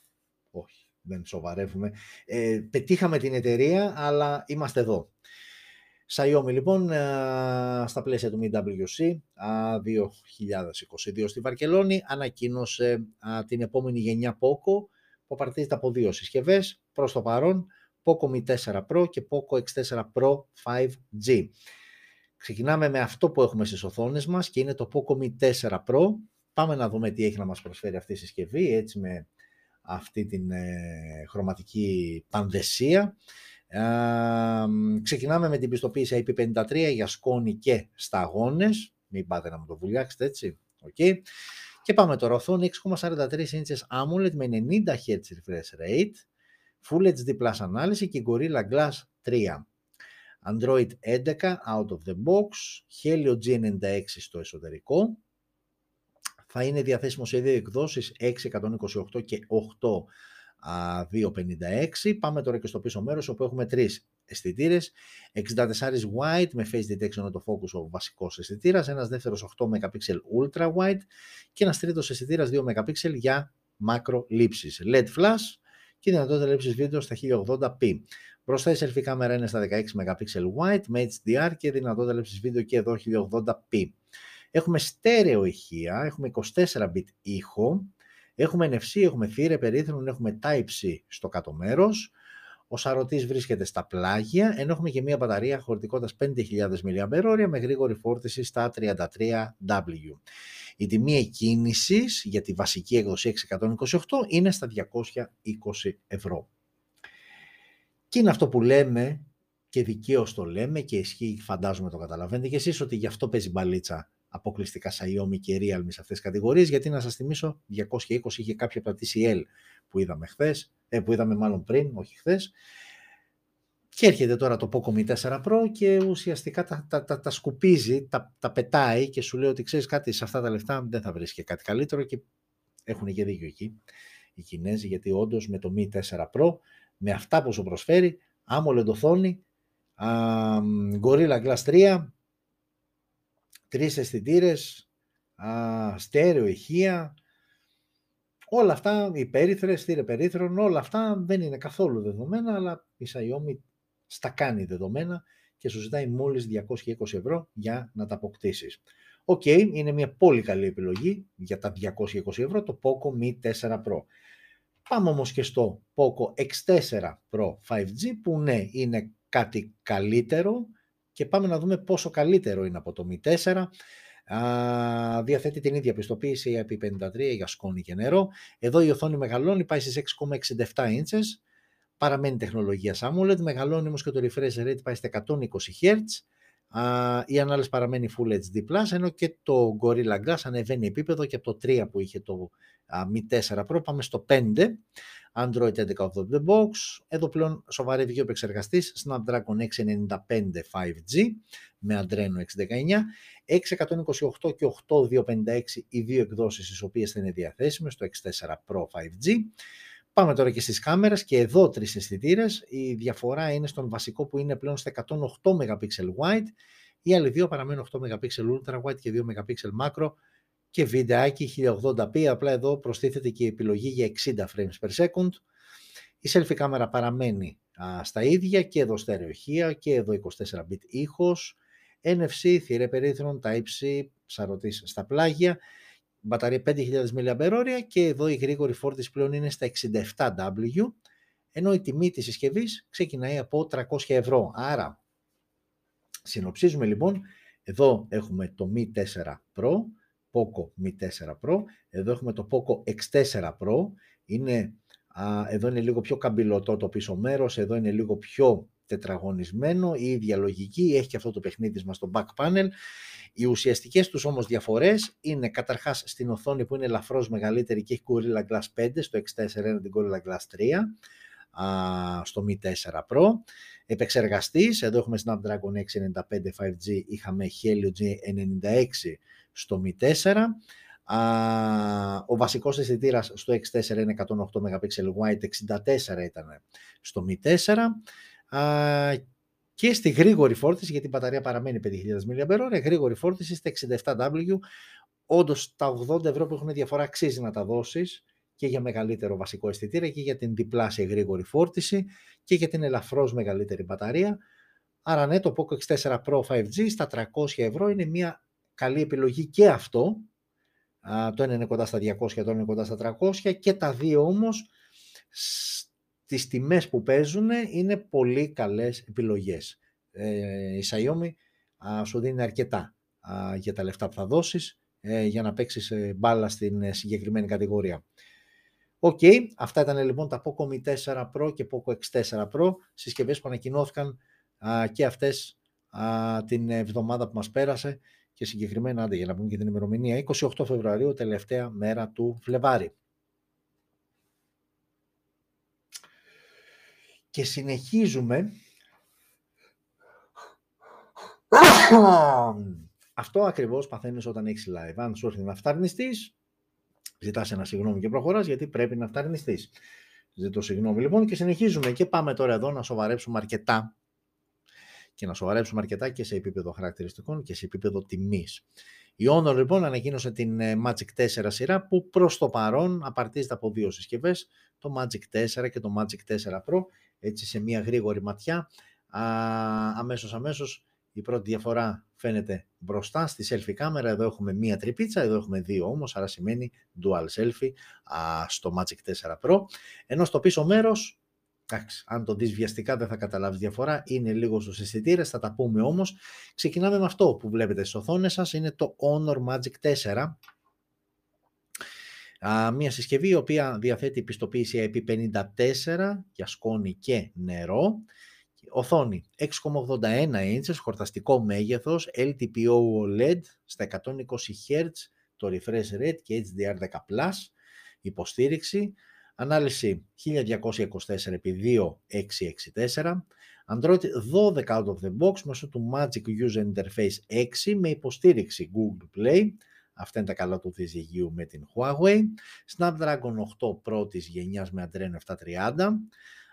όχι, δεν σοβαρεύουμε. Ε, πετύχαμε την εταιρεία, αλλά είμαστε εδώ. Xiaomi λοιπόν ε, στα πλαίσια του MWC 2022 στη Βαρκελόνη ανακοίνωσε την επόμενη γενιά Poco που απαρτίζεται από δύο συσκευές προς το παρόν Poco Mi 4 Pro και Poco X4 Pro 5G. Ξεκινάμε με αυτό που έχουμε στις οθόνες μας και είναι το Poco Mi 4 Pro. Πάμε να δούμε τι έχει να μας προσφέρει αυτή η συσκευή έτσι με αυτή την ε, χρωματική πανδεσία. ξεκινάμε με την πιστοποίηση IP53 για σκόνη και σταγόνες. Μην πάτε να μου το βουλιάξετε έτσι. Okay. Και πάμε τώρα οθόνη 6,43 inches AMOLED με 90 Hz refresh rate, Full HD Plus ανάλυση και Gorilla Glass 3. Android 11 out of the box, Helio G96 στο εσωτερικό. Θα είναι διαθέσιμο σε δύο εκδόσεις 628 και 8256. Πάμε τώρα και στο πίσω μέρος όπου έχουμε τρεις αισθητήρες. 64 wide με face detection autofocus ο βασικός αισθητήρας, ένας δεύτερος 8 MP ultra wide και ένας τρίτος αισθητήρας 2 MP για μάκρο λήψεις. LED flash και δυνατότητα λήψης βίντεο στα 1080p. Μπροστά η selfie κάμερα είναι στα 16 MP wide με HDR και δυνατότητα λήψης βίντεο και εδώ 1080p. Έχουμε στέρεο ηχεία, έχουμε 24 bit ήχο, έχουμε NFC, έχουμε θύρα περίθρον, έχουμε Type-C στο κάτω μέρος, ο σαρωτής βρίσκεται στα πλάγια, ενώ έχουμε και μια μπαταρία χωρητικότητας 5.000 mAh με γρήγορη φόρτιση στα 33W. Η τιμή εκκίνησης για τη βασική έκδοση 628 είναι στα 220 ευρώ. Και είναι αυτό που λέμε και δικαίως το λέμε και ισχύει φαντάζομαι το καταλαβαίνετε και εσείς ότι γι' αυτό παίζει μπαλίτσα αποκλειστικά Xiaomi και Realme σε αυτές τις κατηγορίες γιατί να σας θυμίσω 220 είχε κάποια από τα TCL που είδαμε χθες, ε, που είδαμε μάλλον πριν, όχι χθες. Και έρχεται τώρα το Poco Mi 4 Pro και ουσιαστικά τα, τα, τα, τα σκουπίζει, τα, τα πετάει και σου λέει ότι ξέρεις κάτι σε αυτά τα λεφτά δεν θα βρεις και κάτι καλύτερο και έχουν και δίκιο εκεί οι Κινέζοι γιατί όντως με το Mi 4 Pro με αυτά που σου προσφέρει AMOLED οθόνη, Gorilla Glass 3, τρεις αισθητήρες, στέρεο ηχεία, όλα αυτά, οι περίθρες, στήρε περίθρον, όλα αυτά δεν είναι καθόλου δεδομένα, αλλά η Xiaomi στα κάνει δεδομένα και σου ζητάει μόλις 220 ευρώ για να τα αποκτήσεις. OK, okay, είναι μια πολύ καλή επιλογή για τα 220 ευρώ το Poco M4 Pro. Πάμε όμως και στο Poco X4 Pro 5G που ναι είναι κάτι καλύτερο και πάμε να δούμε πόσο καλύτερο είναι από το M4. Α, διαθέτει την ίδια πιστοποίηση IP53 για σκόνη και νερό. Εδώ η οθόνη μεγαλώνει, πάει στις 6,67 inches. Παραμένει τεχνολογία AMOLED, μεγαλώνει όμως και το refresh rate πάει στα 120 Hz. Α, η ανάλυση παραμένει Full HD+, ενώ και το Gorilla Glass ανεβαίνει επίπεδο και από το 3 που είχε το Mi 4 Pro πάμε στο 5. Android 11 out of the box. Εδώ πλέον σοβαρεύει ο επεξεργαστής Snapdragon 695 5G με Adreno 619, 628 και 8256 οι δύο εκδόσεις τις οποίες θα είναι διαθέσιμες στο X4 Pro 5G. Πάμε τώρα και στις κάμερες και εδώ τρεις αισθητήρες. Η διαφορά είναι στον βασικό που είναι πλέον στα 108 MP wide. Οι άλλοι δύο παραμένουν 8 MP ultra wide και 2 MP macro και βιντεάκι 1080p, απλά εδώ προστίθεται και η επιλογή για 60 frames per second. Η selfie κάμερα παραμένει α, στα ίδια και εδώ στερεοχεία και εδώ 24 bit ήχος, NFC, θηρε περίθρον, Type-C, σαρωτής στα πλάγια, μπαταρία 5.000 mAh και εδώ η γρήγορη φόρτιση πλέον είναι στα 67W, ενώ η τιμή της συσκευής ξεκινάει από 300 ευρώ. Άρα, συνοψίζουμε λοιπόν, εδώ έχουμε το Mi 4 Pro, Poco Mi 4 Pro. Εδώ έχουμε το Poco X4 Pro. Είναι, α, εδώ είναι λίγο πιο καμπυλωτό το πίσω μέρος, εδώ είναι λίγο πιο τετραγωνισμένο, η ίδια λογική, έχει και αυτό το παιχνίδι μας στο back panel. Οι ουσιαστικές τους όμως διαφορές είναι καταρχάς στην οθόνη που είναι ελαφρώς μεγαλύτερη και έχει Gorilla Glass 5, στο X4 είναι την Gorilla Glass 3, στο Mi 4 Pro. Επεξεργαστής, εδώ έχουμε Snapdragon 695 5G, είχαμε Helio G96 στο Mi 4. ο βασικός αισθητήρας στο X4 είναι 108 MP wide, 64 ήταν στο Mi 4. Και στη γρήγορη φόρτιση, γιατί η μπαταρία παραμένει 5.000 mAh, γρήγορη φόρτιση στα 67W, όντως τα 80 ευρώ που έχουν διαφορά αξίζει να τα δώσεις και για μεγαλύτερο βασικό αισθητήρα και για την διπλάσια γρήγορη φόρτιση και για την ελαφρώς μεγαλύτερη μπαταρία. Άρα ναι, το Poco X4 Pro 5G στα 300 ευρώ είναι μια καλή επιλογή και αυτό. Το ένα είναι κοντά στα 200, το άλλο είναι κοντά στα 300 και τα δύο όμως στις τιμές που παίζουν είναι πολύ καλές επιλογές. Ε, η Xiaomi σου δίνει αρκετά για τα λεφτά που θα δώσεις ε, για να παίξεις ε, μπάλα στην ε, συγκεκριμένη κατηγορία. OK, okay, αυτά ήταν λοιπόν τα Poco M4 Pro και Poco X4 Pro, συσκευές που ανακοινώθηκαν α, και αυτές α, την εβδομάδα που μας πέρασε και συγκεκριμένα, άντε για να πούμε και την ημερομηνία, 28 Φεβρουαρίου, τελευταία μέρα του Φλεβάρη. Και συνεχίζουμε αυτό ακριβώς παθαίνεις όταν έχεις live. Αν σου έρθει να φταρνιστείς, ζητάς ένα συγγνώμη και προχωράς γιατί πρέπει να φταρνιστείς. Ζητώ συγγνώμη λοιπόν και συνεχίζουμε και πάμε τώρα εδώ να σοβαρέψουμε αρκετά και να σοβαρέψουμε αρκετά και σε επίπεδο χαρακτηριστικών και σε επίπεδο τιμής. Η Honor λοιπόν ανακοίνωσε την ε, Magic 4 σειρά που προς το παρόν απαρτίζεται από δύο συσκευές, το Magic 4 και το Magic 4 Pro, έτσι σε μια γρήγορη ματιά. Α, αμέσως αμέσως η πρώτη διαφορά φαίνεται μπροστά στη selfie κάμερα. Εδώ έχουμε μία τρυπίτσα, εδώ έχουμε δύο όμως, άρα σημαίνει dual selfie α, στο Magic 4 Pro. Ενώ στο πίσω μέρος, εντάξει, αν το δεις βιαστικά δεν θα καταλάβεις διαφορά, είναι λίγο στους αισθητήρες, θα τα πούμε όμως. Ξεκινάμε με αυτό που βλέπετε στις οθόνες σας, είναι το Honor Magic 4. Α, μια συσκευή η οποία διαθέτει πιστοποίηση IP54 για σκόνη και νερό. Οθόνη 6,81 inches, χορταστικό μέγεθος, LTPO OLED στα 120 Hz, το refresh rate και HDR10+, υποστήριξη, ανάλυση 1224x2664, Android 12 out of the box μέσω του Magic User Interface 6 με υποστήριξη Google Play, Αυτά είναι τα καλά του δισηγείου με την Huawei. Snapdragon 8 πρώτης γενιάς με Adreno 730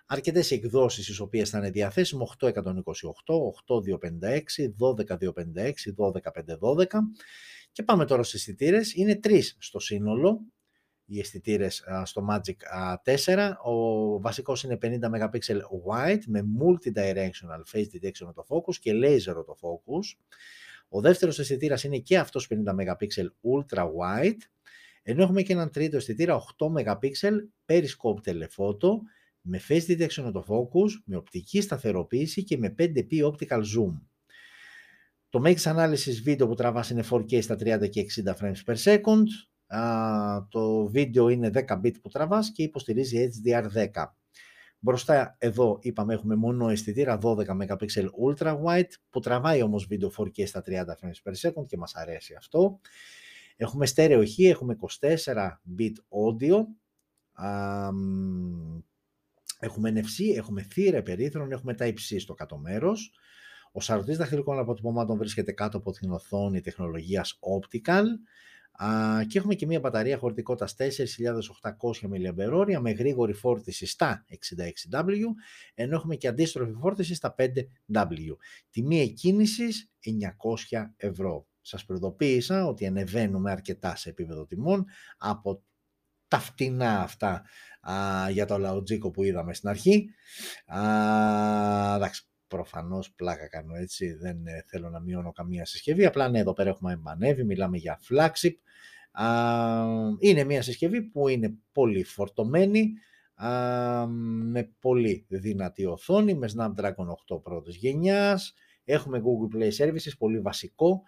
αρκετές εκδόσεις τις οποίες θα είναι διαθέσιμο 8128, 8256, 12256, 12512 και πάμε τώρα στις αισθητήρες. Είναι τρεις στο σύνολο οι αισθητήρες στο Magic 4. Ο βασικός είναι 50 MP wide με multi-directional face detection autofocus και laser autofocus. Ο δεύτερος αισθητήρας είναι και αυτός 50 MP ultra wide. Ενώ έχουμε και έναν τρίτο αισθητήρα 8 MP periscope telephoto με face detection autofocus, με οπτική σταθεροποίηση και με 5p optical zoom. Το μέγιστο ανάλυσης βίντεο που τραβάς είναι 4K στα 30 και 60 frames per second. το βίντεο είναι 10 bit που τραβάς και υποστηρίζει HDR10. Μπροστά εδώ είπαμε έχουμε μόνο αισθητήρα 12 MP ultra wide που τραβάει όμως βίντεο 4K στα 30 frames per second και μας αρέσει αυτό. Έχουμε στέρεο ηχεία, έχουμε 24 bit audio Έχουμε NFC, έχουμε θύρα περίθρων, έχουμε τα υψί στο κάτω μέρος. Ο σαρωτής δαχτυλικών αποτυπωμάτων βρίσκεται κάτω από την οθόνη τεχνολογίας Optical και έχουμε και μια μπαταρία χωρητικότητας 4.800 mAh με γρήγορη φόρτιση στα 66W ενώ έχουμε και αντίστροφη φόρτιση στα 5W. Τιμή εκκίνησης 900 ευρώ. Σας προειδοποίησα ότι ανεβαίνουμε αρκετά σε επίπεδο τιμών από τα φτηνά αυτά α, για το λαοτζίκο που είδαμε στην αρχή. Α, εντάξει, προφανώς πλάκα κάνω έτσι, δεν ε, θέλω να μειώνω καμία συσκευή, απλά ναι, εδώ πέρα έχουμε εμπανεύει, μιλάμε για flagship. Α, είναι μια συσκευή που είναι πολύ φορτωμένη, α, με πολύ δυνατή οθόνη, με Snapdragon 8 πρώτης γενιάς, έχουμε Google Play Services, πολύ βασικό, α,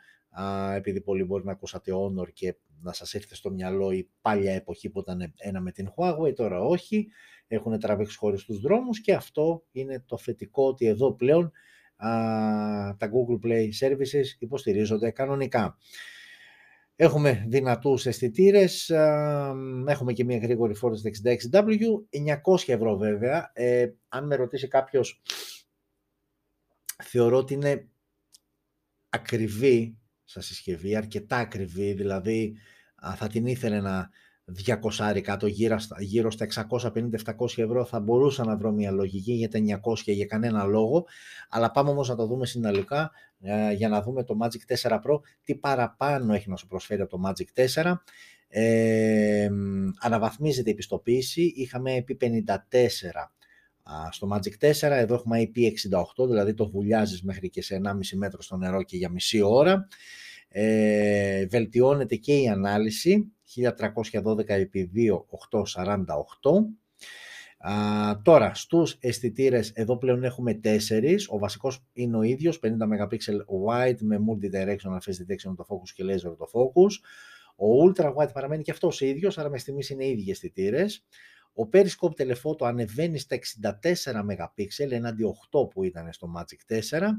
επειδή πολύ μπορεί να ακούσατε Honor και να σας έρθει στο μυαλό η παλιά εποχή που ήταν ένα με την Huawei, τώρα όχι, έχουν τραβήξει χωρίς στους δρόμους και αυτό είναι το θετικό ότι εδώ πλέον α, τα Google Play Services υποστηρίζονται κανονικά. Έχουμε δυνατούς αισθητήρες, έχουμε και μια γρήγορη φόρτιση 66W, 900 ευρώ βέβαια. Ε, αν με ρωτήσει κάποιος, θεωρώ ότι είναι ακριβή σαν συσκευή, αρκετά ακριβή, δηλαδή θα την ήθελε να 200 κάτω γύρω, γύρω στα 650-700 ευρώ θα μπορούσα να βρω μια λογική για τα 900 για κανένα λόγο. Αλλά πάμε όμως να το δούμε συναλλικά ε, για να δούμε το Magic 4 Pro τι παραπάνω έχει να σου προσφέρει από το Magic 4 ε, αναβαθμίζεται η πιστοποίηση είχαμε IP54 στο Magic 4 εδώ έχουμε IP68 δηλαδή το βουλιάζεις μέχρι και σε 1,5 μέτρο στο νερό και για μισή ώρα ε, βελτιώνεται και η ανάλυση 1312 επί 2, 848. Α, τώρα, στους αισθητήρες εδώ πλέον έχουμε 4. Ο βασικός είναι ο ίδιος, 50 MP wide με multi-directional face detection το focus και laser το focus. Ο ultra wide παραμένει και αυτός ίδιος, άρα μες στιγμής είναι οι ίδιοι αισθητήρες. Ο Periscope telephoto ανεβαίνει στα 64 MP έναντι 8 που ήταν στο Magic 4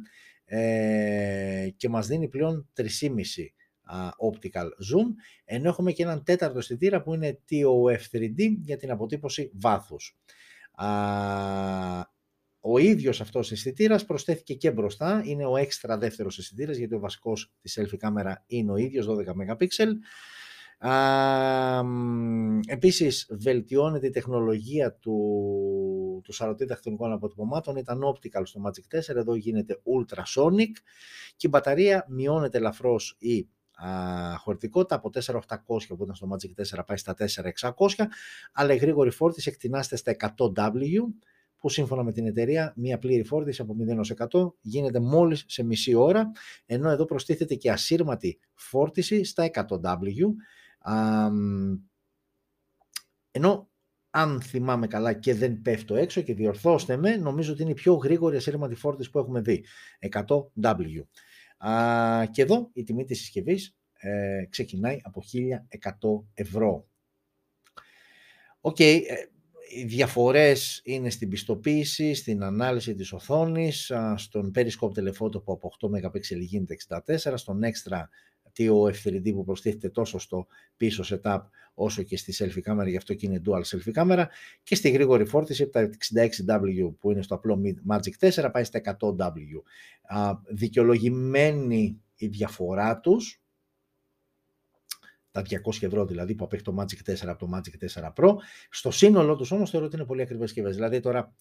ε, και μας δίνει πλέον 3,5 optical zoom, ενώ έχουμε και έναν τέταρτο αισθητήρα που είναι TOF 3D για την αποτύπωση βάθους. Ο ίδιος αυτός αισθητήρας προσθέθηκε και μπροστά, είναι ο έξτρα δεύτερος αισθητήρας γιατί ο βασικός της selfie κάμερα είναι ο ίδιος 12 MP. Α, επίσης βελτιώνεται η τεχνολογία του, του σαρωτή δαχτυλικών αποτυπωμάτων, ήταν optical στο Magic 4, εδώ γίνεται ultrasonic και η μπαταρία μειώνεται ελαφρώς η α, χωρητικότητα από 4.800 που ήταν στο Magic 4 πάει στα 4.600 αλλά η γρήγορη φόρτιση εκτινάστε στα 100W που σύμφωνα με την εταιρεία μία πλήρη φόρτιση από 0 100 γίνεται μόλις σε μισή ώρα ενώ εδώ προστίθεται και ασύρματη φόρτιση στα 100W ενώ αν θυμάμαι καλά και δεν πέφτω έξω και διορθώστε με, νομίζω ότι είναι η πιο γρήγορη ασύρματη φόρτιση που έχουμε δει. 100W. Α, και εδώ η τιμή της συσκευής ε, ξεκινάει από 1100 ευρώ. OK, okay, ε, οι διαφορές είναι στην πιστοποίηση, στην ανάλυση της οθόνης, στον Periscope Telephoto που από 8 MP γίνεται 64, στον Extra TOF 3D που προστίθεται τόσο στο πίσω setup όσο και στη selfie κάμερα, γι' αυτό και είναι dual selfie κάμερα και στη γρήγορη φόρτιση από τα 66W που είναι στο απλό Magic 4 πάει στα 100W. δικαιολογημένη η διαφορά τους, τα 200 ευρώ δηλαδή που απέχει το Magic 4 από το Magic 4 Pro. Στο σύνολό τους όμως θεωρώ ότι είναι πολύ ακριβές συσκευές. Δηλαδή τώρα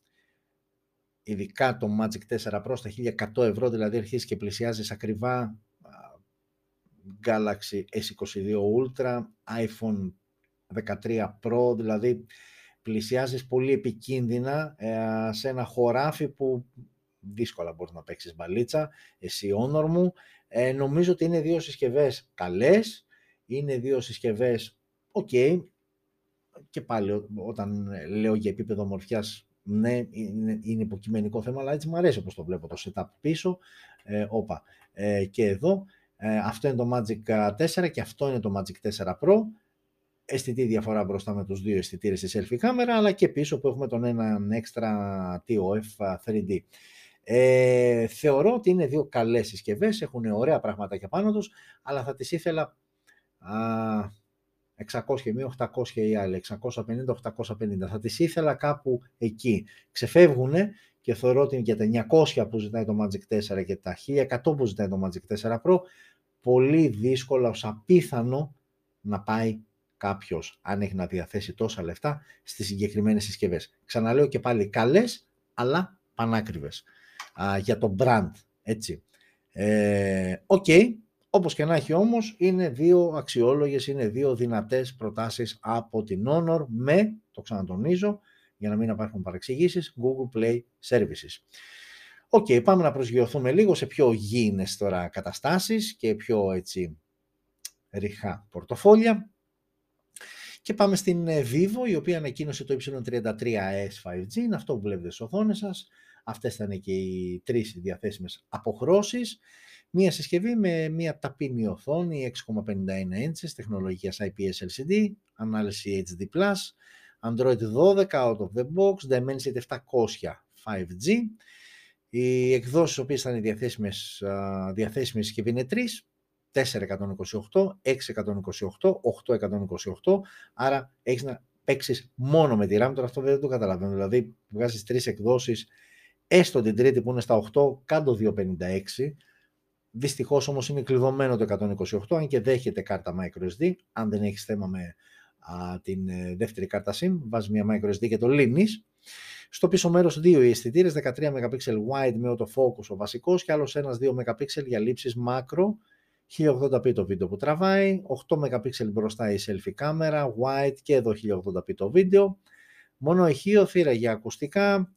ειδικά το Magic 4 Pro στα 1100 ευρώ δηλαδή αρχίζει και πλησιάζεις ακριβά Galaxy S22 Ultra, iPhone 13 Pro, δηλαδή πλησιάζεις πολύ επικίνδυνα ε, σε ένα χωράφι που δύσκολα μπορείς να παίξεις μπαλίτσα, εσύ όνορ μου. Ε, νομίζω ότι είναι δύο συσκευές καλές, είναι δύο συσκευές ok, και πάλι όταν λέω για επίπεδο μορφιάς, ναι, είναι, είναι υποκειμενικό θέμα, αλλά έτσι μου αρέσει όπως το βλέπω το setup πίσω, ε, όπα. Ε, και εδώ ε, αυτό είναι το Magic 4 και αυτό είναι το Magic 4 Pro. Αισθητή διαφορά μπροστά με τους δύο αισθητήρες στη selfie κάμερα, αλλά και πίσω που έχουμε τον έναν extra TOF 3D. Ε, θεωρώ ότι είναι δύο καλές συσκευές, έχουν ωραία πραγματάκια πάνω τους, αλλά θα τις ήθελα α, 600 ή 800 η άλλη, 650-850. Θα τις ήθελα κάπου εκεί. Ξεφεύγουν και θεωρώ ότι για τα 900 που ζητάει το Magic 4 και τα 1100 που ζητάει το Magic 4 Pro, πολύ δύσκολα ως απίθανο να πάει κάποιος, αν έχει να διαθέσει τόσα λεφτά, στις συγκεκριμένες συσκευές. Ξαναλέω και πάλι καλές, αλλά πανάκριβες. Α, για το brand, έτσι. Ε, οκ, ε, okay. όπως και να έχει όμως, είναι δύο αξιόλογες, είναι δύο δυνατές προτάσεις από την Honor με, το ξανατονίζω, για να μην υπάρχουν παρεξηγήσεις, Google Play Services. OK, okay, πάμε να προσγειωθούμε λίγο σε πιο γήινες τώρα καταστάσεις και πιο έτσι ρηχά πορτοφόλια. Και πάμε στην ε, Vivo, η οποία ανακοίνωσε το Y33S 5G, είναι αυτό που βλέπετε στις οθόνες σας. Αυτές ήταν και οι τρεις διαθέσιμες αποχρώσεις. Μία συσκευή με μία ταπεινή οθόνη 6,51 inches, τεχνολογίας IPS LCD, ανάλυση HD+, Android 12 out of the box, Dimensity 700 5G. Οι εκδόσεις οποίες θα είναι διαθέσιμες, διαθέσιμες συσκευή είναι 3, 428, 628, 828, άρα έχεις να παίξεις μόνο με τη RAM, τώρα αυτό δεν το καταλαβαίνω, δηλαδή βγάζεις τρεις εκδόσεις, έστω την τρίτη που είναι στα 8, κάτω 256, Δυστυχώς όμως είναι κλειδωμένο το 128, αν και δέχεται κάρτα microSD, αν δεν έχεις θέμα με την ε, δεύτερη κάρτα SIM, βάζεις μια microSD και το λύνεις. Στο πίσω μέρος δύο οι αισθητήρες, 13 MP wide με autofocus ο βασικός και άλλος ένας 2 MP για λήψεις macro, 1080p το βίντεο που τραβάει, 8 MP μπροστά η selfie κάμερα, wide και εδώ 1080p το βίντεο, μόνο ηχείο, θύρα για ακουστικά,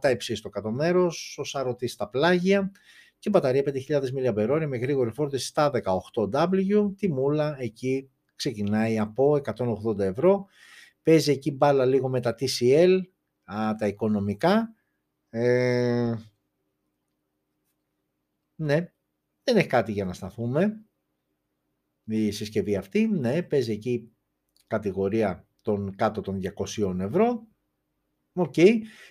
τα υψί στο κάτω μέρος, ο σαρωτής στα πλάγια και μπαταρία 5.000 mAh με γρήγορη φόρτιση στα 18W, τιμούλα εκεί ξεκινάει από 180 ευρώ, παίζει εκεί μπάλα λίγο με τα TCL, α, τα οικονομικά. Ε, ναι, δεν έχει κάτι για να σταθούμε. Η συσκευή αυτή, ναι, παίζει εκεί κατηγορία των κάτω των 200 ευρώ. Οκ,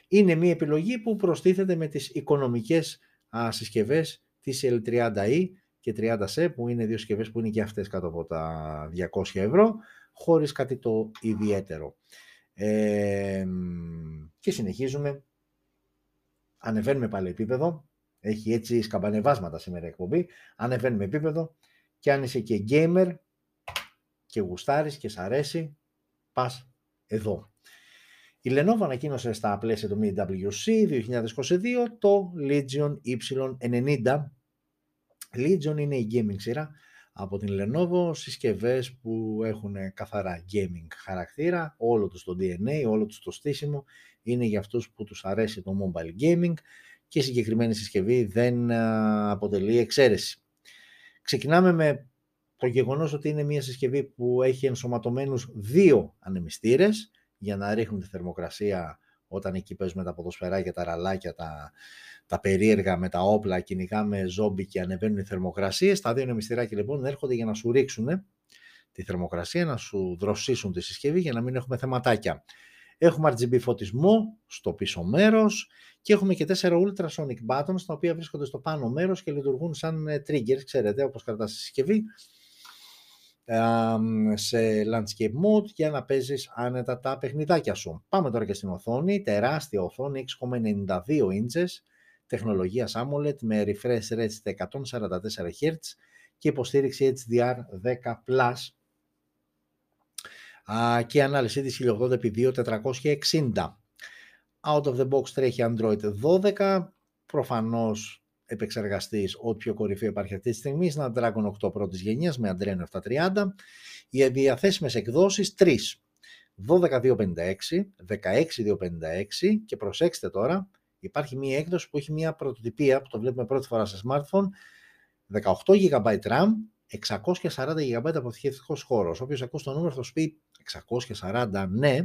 είναι μια επιλογή που προστίθεται με τις οικονομικές α, συσκευές της L30i και 30C που είναι δύο συσκευές που είναι και αυτές κάτω από τα 200 ευρώ χωρίς κάτι το ιδιαίτερο και συνεχίζουμε. Ανεβαίνουμε πάλι επίπεδο. Έχει έτσι σκαμπανεβάσματα σήμερα η εκπομπή. Ανεβαίνουμε επίπεδο και αν είσαι και gamer και γουστάρεις και σ' αρέσει, πας εδώ. Η Lenovo ανακοίνωσε στα πλαίσια του MWC 2022 το Legion Y90. Legion είναι η gaming σειρά από την Lenovo συσκευές που έχουν καθαρά gaming χαρακτήρα, όλο τους το DNA, όλο τους το στήσιμο είναι για αυτούς που τους αρέσει το mobile gaming και η συγκεκριμένη συσκευή δεν αποτελεί εξαίρεση. Ξεκινάμε με το γεγονός ότι είναι μια συσκευή που έχει ενσωματωμένους δύο ανεμιστήρες για να ρίχνουν τη θερμοκρασία όταν εκεί παίζουμε τα ποδοσφαιράκια, τα ραλάκια, τα, τα περίεργα με τα όπλα, κυνηγάμε ζόμπι και ανεβαίνουν οι θερμοκρασίες. Τα δύο νεμιστηράκια λοιπόν έρχονται για να σου ρίξουν τη θερμοκρασία, να σου δροσίσουν τη συσκευή για να μην έχουμε θεματάκια. Έχουμε RGB φωτισμό στο πίσω μέρος και έχουμε και τέσσερα ultrasonic buttons τα οποία βρίσκονται στο πάνω μέρος και λειτουργούν σαν ε, triggers, ξέρετε, όπως κρατάς τη συσκευή σε landscape mode για να παίζεις άνετα τα παιχνιδάκια σου. Πάμε τώρα και στην οθόνη, τεράστια οθόνη 6,92 inches, τεχνολογία AMOLED με refresh rate 144 Hz και υποστήριξη HDR10+, και ανάλυση της 1080x2460. Out of the box τρέχει Android 12, προφανώς επεξεργαστής ό,τι πιο κορυφαίο υπάρχει αυτή τη στιγμή, Snapdragon 8 πρώτης γενιάς με Adreno 730. Οι διαθέσιμες εκδόσεις 3. 12256, 16256 και προσέξτε τώρα, υπάρχει μία έκδοση που έχει μία πρωτοτυπία που το βλέπουμε πρώτη φορά σε smartphone, 18 GB RAM, 640 GB αποθηκευτικός χώρος. Όποιος ακούσει το νούμερο θα σου πει 640, ναι,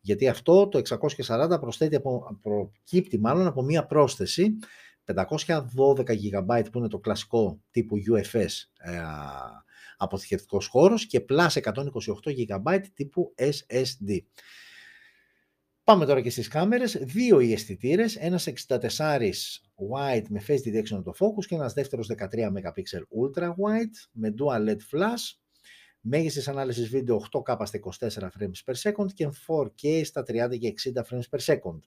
γιατί αυτό το 640 προσθέτει από, προκύπτει μάλλον από μία πρόσθεση 512 GB που είναι το κλασικό τύπου UFS ες, αποθηκευτικός χώρος και plus 128 GB τύπου SSD. Πάμε τώρα και στις κάμερες. Δύο οι αισθητήρες, ένας 64 wide με face detection το focus και ένας δεύτερος 13 MP ultra wide με dual LED flash. Μέγιστης ανάλυσης βίντεο 8K στα 24 frames per second και 4K στα 30 και 60 frames per second.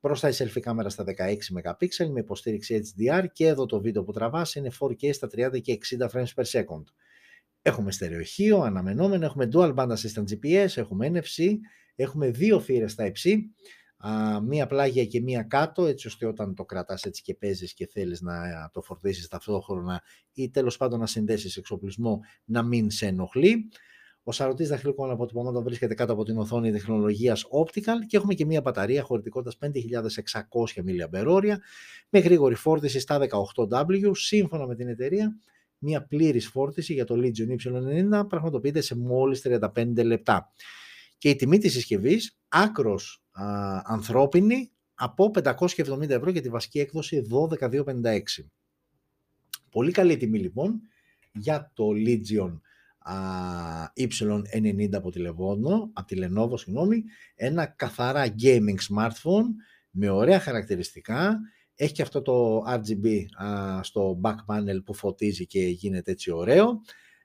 Μπροστά η selfie κάμερα στα 16 MP με υποστήριξη HDR και εδώ το βίντεο που τραβάς είναι 4K στα 30 και 60 frames per second. Έχουμε στερεοχείο, αναμενόμενο, έχουμε dual band assistant GPS, έχουμε NFC, έχουμε δύο θύρες στα υψί, μία πλάγια και μία κάτω, έτσι ώστε όταν το κρατάς έτσι και παίζεις και θέλεις να το φορτίσεις ταυτόχρονα ή τέλος πάντων να συνδέσεις εξοπλισμό να μην σε ενοχλεί. Ο σαρωτής δαχτυλικών αποτυπωμάτων βρίσκεται κάτω από την οθόνη τεχνολογίας Optical και έχουμε και μια μπαταρία χωρητικότητας 5600 mAh με γρήγορη φόρτιση στα 18W. Σύμφωνα με την εταιρεία, μια πλήρης φόρτιση για το Legion Y90 πραγματοποιείται σε μόλις 35 λεπτά. Και η τιμή της συσκευής άκρος α, ανθρώπινη από 570 ευρώ για τη βασική έκδοση 12256. Πολύ καλή τιμή λοιπόν για το Legion Y90 από τη, Lenovo, από τη Lenovo, συγγνώμη, ένα καθαρά gaming smartphone με ωραία χαρακτηριστικά. Έχει και αυτό το RGB στο back panel που φωτίζει και γίνεται έτσι ωραίο.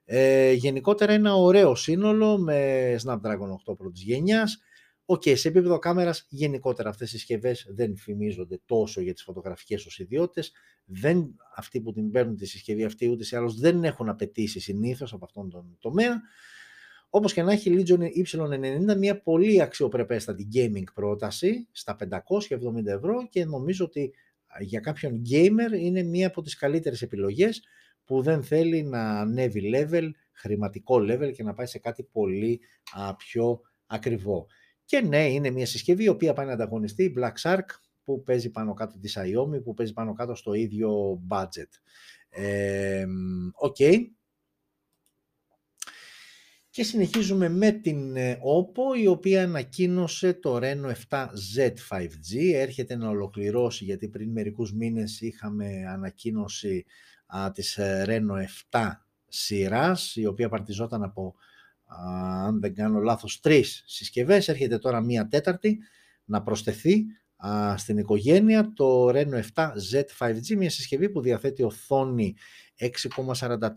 Ε, γενικότερα ένα ωραίο σύνολο με Snapdragon 8 πρώτης γενιάς. OK, okay, σε επίπεδο κάμερας γενικότερα αυτές οι συσκευές δεν φημίζονται τόσο για τις φωτογραφικές τους ιδιότητες. Δεν, αυτοί που την παίρνουν τη συσκευή αυτή ούτε σε άλλους δεν έχουν απαιτήσει συνήθως από αυτόν τον τομέα. Όπως και να έχει Legion Y90 μια πολύ αξιοπρεπέστατη gaming πρόταση στα 570 ευρώ και νομίζω ότι για κάποιον gamer είναι μία από τις καλύτερες επιλογές που δεν θέλει να ανέβει level, χρηματικό level και να πάει σε κάτι πολύ πιο ακριβό. Και ναι, είναι μια συσκευή η οποία πάει να ανταγωνιστεί Black Shark που παίζει πάνω κάτω της Xiaomi, που παίζει πάνω κάτω στο ίδιο budget. OK. okay. Και συνεχίζουμε με την ε, Oppo, η οποία ανακοίνωσε το Reno 7Z 5G. Έρχεται να ολοκληρώσει, γιατί πριν μερικούς μήνες είχαμε ανακοίνωση α, της ε, Reno 7 σειράς, η οποία απαρτιζόταν από, αν δεν κάνω λάθος, τρεις συσκευές. Έρχεται τώρα μία τέταρτη να προσθεθεί στην οικογένεια το Reno 7Z 5G, μια συσκευή που διαθέτει οθόνη 6,43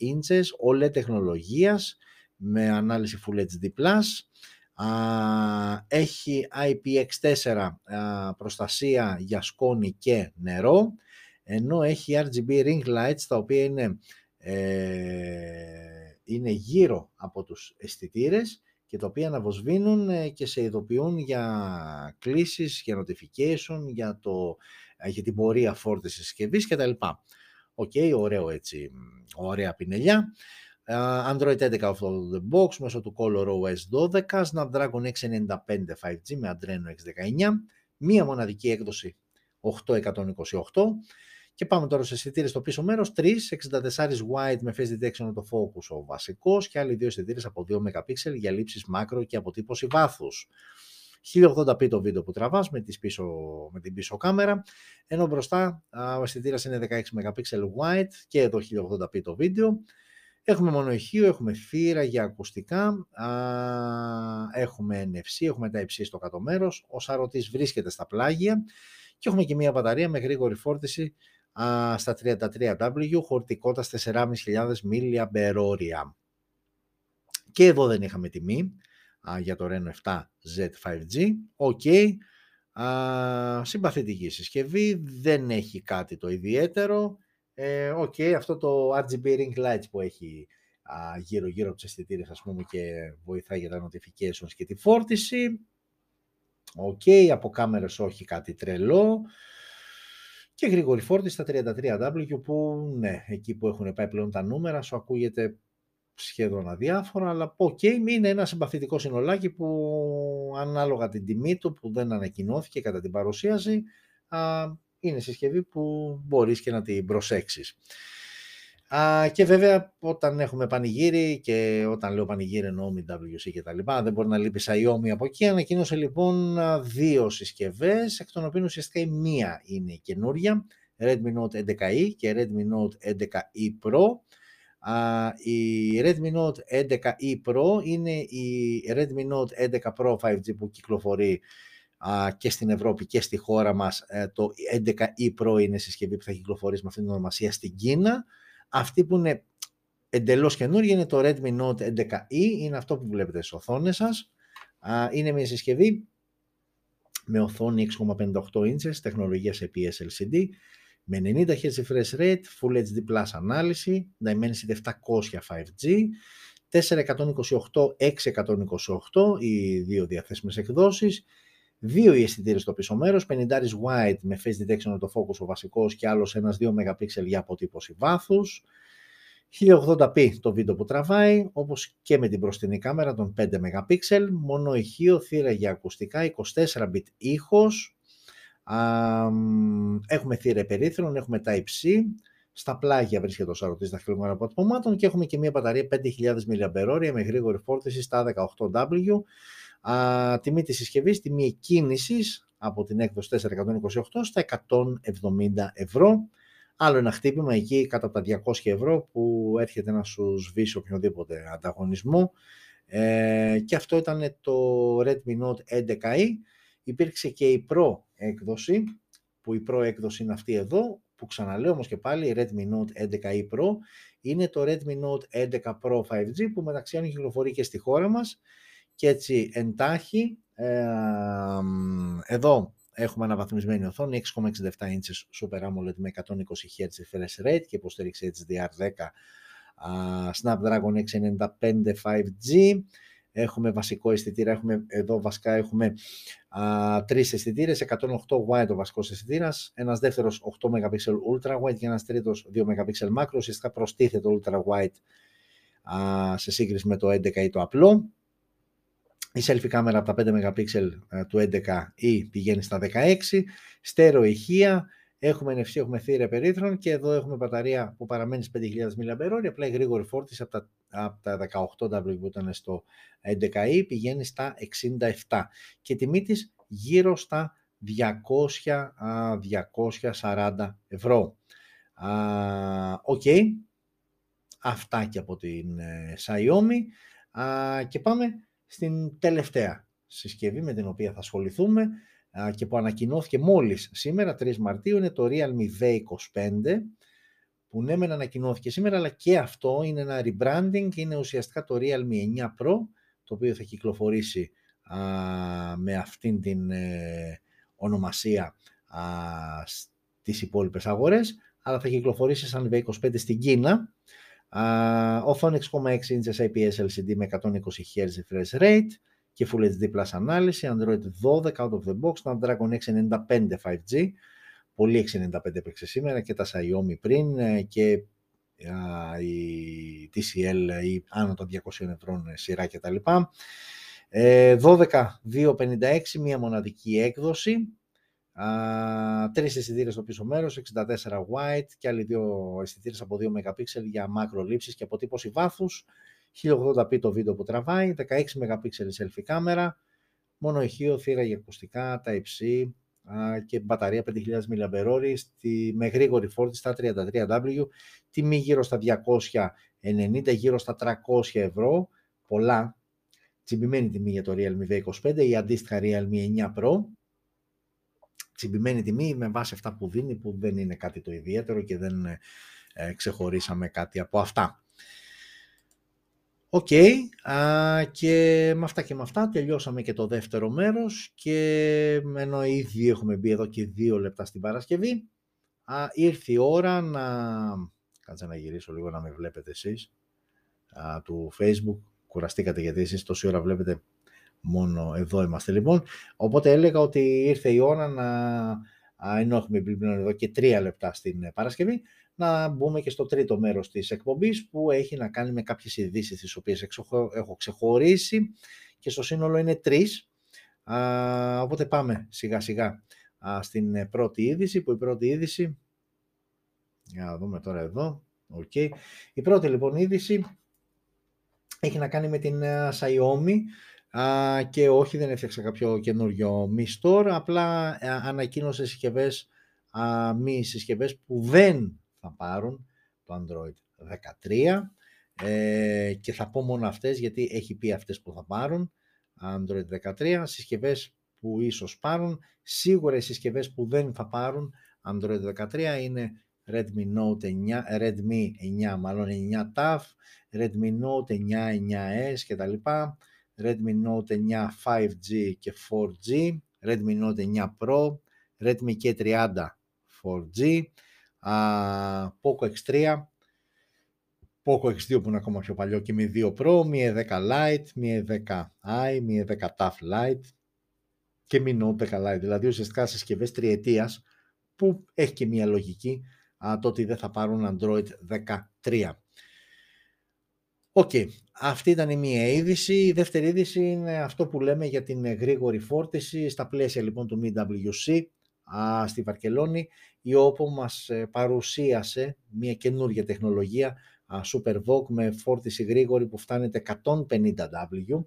inches OLED τεχνολογίας με ανάλυση Full HD+. Έχει IPX4 προστασία για σκόνη και νερό, ενώ έχει RGB ring lights τα οποία είναι, ε, είναι γύρω από τους αισθητήρες και τα οποία αναβοσβήνουν ε, και σε ειδοποιούν για κλήσεις, για notification, για, το, ε, για την πορεία φόρτισης συσκευής κτλ. OK, okay, ωραίο έτσι, ωραία πινελιά. Android 11 out of the box μέσω του ColorOS 12, Snapdragon 695 5G με Adreno 619, μία μοναδική έκδοση 8128 και πάμε τώρα σε αισθητήρες στο πίσω μέρος, 3, 64 wide με phase detection autofocus ο βασικός και άλλοι δύο αισθητήρες από 2 MP για λήψεις μάκρο και αποτύπωση βάθους. 1080p το βίντεο που τραβάς με, πίσω, με την πίσω κάμερα, ενώ μπροστά ο αισθητήρα είναι 16 MP wide και εδώ 1080p το βίντεο. Έχουμε μονοηχείο, έχουμε θύρα για ακουστικά, α, έχουμε NFC, έχουμε τα υψί στο κάτω μέρος, ο σαρωτής βρίσκεται στα πλάγια και έχουμε και μια μπαταρία με γρήγορη φόρτιση α, στα 33W, χωρητικότητας 4.500 mAh. Και εδώ δεν είχαμε τιμή α, για το Reno 7Z 5G. OK, okay. συμπαθητική συσκευή, δεν έχει κάτι το ιδιαίτερο. Ε, OK, okay, αυτό το RGB ring lights που έχει γύρω γύρω από τις αισθητήρες ας πούμε και βοηθάει για τα notifications και τη φόρτιση. OK, okay, από κάμερες όχι κάτι τρελό. Και γρήγορη φόρτιση στα 33W που ναι, εκεί που έχουν πάει πλέον τα νούμερα σου ακούγεται σχεδόν αδιάφορα, αλλά OK, okay, είναι ένα συμπαθητικό συνολάκι που ανάλογα την τιμή του που δεν ανακοινώθηκε κατά την παρουσίαση, α, είναι συσκευή που μπορείς και να την προσέξεις. Α, και βέβαια όταν έχουμε πανηγύρι και όταν λέω πανηγύρι εννοώ MWC και τα λοιπά, δεν μπορεί να λείπει Xiaomi από εκεί. Ανακοίνωσε λοιπόν δύο συσκευές, εκ των οποίων ουσιαστικά η μία είναι η καινούρια, Redmi Note 11e και Redmi Note 11e Pro. Α, η Redmi Note 11e Pro είναι η Redmi Note 11 Pro 5G που κυκλοφορεί και στην Ευρώπη και στη χώρα μας. Ε, το 11e Pro είναι η συσκευή που θα κυκλοφορήσει με αυτήν την ονομασία στην Κίνα. Αυτή που είναι εντελώς καινούργια είναι το Redmi Note 11e, είναι αυτό που βλέπετε στις οθόνες σας. Είναι μια συσκευή με οθόνη 6,58 inches, τεχνολογία σε IPS LCD, με 90 Hz refresh rate, Full HD Plus ανάλυση, Dimensity 700 5G, 428, 628 οι δύο διαθέσιμες εκδόσεις, δύο οι αισθητήρες στο πίσω μέρος, 50 wide με face detection το focus ο βασικός και άλλος ένας 2 MP για αποτύπωση βάθους. 1080p το βίντεο που τραβάει, όπως και με την μπροστινή κάμερα των 5 MP, μόνο ηχείο, θύρα για ακουστικά, 24-bit ήχος, έχουμε θύρα περίθρον, έχουμε Type-C, στα πλάγια βρίσκεται ο σαρωτής δαχτυλικών αποτυπωμάτων και έχουμε και μια μπαταρία 5.000 mAh με γρήγορη φόρτιση στα 18W Α, τιμή της συσκευής, τιμή εκκίνησης από την έκδοση 428 στα 170 ευρώ. Άλλο ένα χτύπημα εκεί κάτω από τα 200 ευρώ που έρχεται να σου σβήσει οποιοδήποτε ανταγωνισμό. Ε, και αυτό ήταν το Redmi Note 11e. Υπήρξε και η Pro έκδοση, που η Pro έκδοση είναι αυτή εδώ, που ξαναλέω όμως και πάλι η Redmi Note 11e Pro είναι το Redmi Note 11 Pro 5G που μεταξύ άλλων κυκλοφορεί και στη χώρα μας και έτσι εντάχει εδώ έχουμε αναβαθμισμένη οθόνη 6,67 inches Super AMOLED με 120 Hz refresh rate και υποστήριξη HDR10 Snapdragon 695 5G, έχουμε βασικό αισθητήρα, έχουμε, εδώ βασικά έχουμε α, τρεις αισθητήρες, 108 wide ο βασικός αισθητήρας, ένας δεύτερος 8 MP ultra wide και ένας τρίτος 2 MP macro, ουσιαστικά προστίθεται το ultra wide α, σε σύγκριση με το 11 ή το απλό. Η selfie κάμερα από τα 5 MP ε, του 11 ή πηγαίνει στα 16, στέρεο ηχεία, Έχουμε NFC, έχουμε θύρα περίθρων και εδώ έχουμε μπαταρία που παραμένει στις 5.000 mAh, απλά η γρήγορη φόρτιση από τα, από τα 18W που ήταν στο 11e πηγαίνει στα 67 και τιμή της γύρω στα 200-240 ευρώ. OK, okay. αυτά και από την ε, Xiaomi. Και πάμε στην τελευταία συσκευή με την οποία θα ασχοληθούμε και που ανακοινώθηκε μόλις σήμερα, 3 Μαρτίου, είναι το Realme V25, που ναι μεν ανακοινώθηκε σήμερα, αλλά και αυτό είναι ένα rebranding, είναι ουσιαστικά το Realme 9 Pro, το οποίο θα κυκλοφορήσει με αυτήν την ε, ονομασία α, στις υπόλοιπες αγορές, αλλά θα κυκλοφορήσει σαν V25 στην Κίνα. Α, οθόνη 6,6 inches IPS LCD με 120 Hz refresh rate, και Full HD Plus ανάλυση, Android 12 out of the box, Snapdragon 695 5G, πολύ 695 έπαιξε σήμερα και τα Xiaomi πριν ε, και η TCL ή άνω των 200 ευρώ σειρά κτλ. 12 256, μία μοναδική έκδοση, τρεις αισθητήρες στο πίσω μέρος, 64 white και άλλοι δύο αισθητήρες από 2 MP για μακρολήψεις και αποτύπωση βάθους. 1080p το βίντεο που τραβάει, 16 MP selfie κάμερα, μόνο ηχείο, θύρα για ακουστικά, Type-C και μπαταρία 5.000 mAh με γρήγορη φόρτιση στα 33W, τιμή γύρω στα 290, γύρω στα 300 ευρώ, πολλά, τσιμπημένη τιμή για το Realme V25 ή αντίστοιχα Realme 9 Pro, τσιμπημένη τιμή με βάση αυτά που δίνει, που δεν είναι κάτι το ιδιαίτερο και δεν ε, ξεχωρίσαμε κάτι από αυτά. Οκ, και με αυτά και με αυτά τελειώσαμε και το δεύτερο μέρος και ενώ ήδη έχουμε μπει εδώ και δύο λεπτά στην Παρασκευή, α, ήρθε η ώρα να... Κάτσε να γυρίσω λίγο να με βλέπετε εσείς α, του Facebook. Κουραστήκατε γιατί εσείς τόση ώρα βλέπετε μόνο εδώ είμαστε λοιπόν. Οπότε έλεγα ότι ήρθε η ώρα να, ενώ έχουμε μπει εδώ και τρία λεπτά στην Παρασκευή, να μπούμε και στο τρίτο μέρος της εκπομπής που έχει να κάνει με κάποιες ειδήσεις τις οποίες έχω ξεχωρίσει και στο σύνολο είναι τρεις. Α, οπότε πάμε σιγά σιγά α, στην πρώτη είδηση που η πρώτη είδηση για να δούμε τώρα εδώ okay. η πρώτη λοιπόν είδηση έχει να κάνει με την uh, Xiaomi uh, και όχι δεν έφτιαξα κάποιο καινούριο Mi Store απλά uh, ανακοίνωσε συσκευές uh, μη συσκευές που δεν θα πάρουν το Android 13 ε, και θα πω μόνο αυτές γιατί έχει πει αυτές που θα πάρουν. Android 13, συσκευές που ίσως πάρουν, σίγουρα οι συσκευές που δεν θα πάρουν Android 13 είναι Redmi Note 9, Redmi 9 μάλλον 9 TAF, Redmi Note 9, 9S και τα λοιπά, Redmi Note 9 5G και 4G, Redmi Note 9 Pro, Redmi K30 4G, Poco X3, Poco X2 που είναι ακόμα πιο παλιό και M2 Pro, Mi 10 Lite, Mi 10i, Mi 10T Lite και Mi Note 10 Lite. Δηλαδή ουσιαστικά συσκευές τριετίας που έχει και μια λογική α, το ότι δεν θα πάρουν Android 13. OK, okay. αυτή ήταν η μία είδηση. Η δεύτερη είδηση είναι αυτό που λέμε για την γρήγορη φόρτιση στα πλαίσια λοιπόν του MWC α, στη Βαρκελόνη η OPPO μας ε, παρουσίασε μια καινούργια τεχνολογία SuperVOOC με φόρτιση γρήγορη που φτάνεται 150W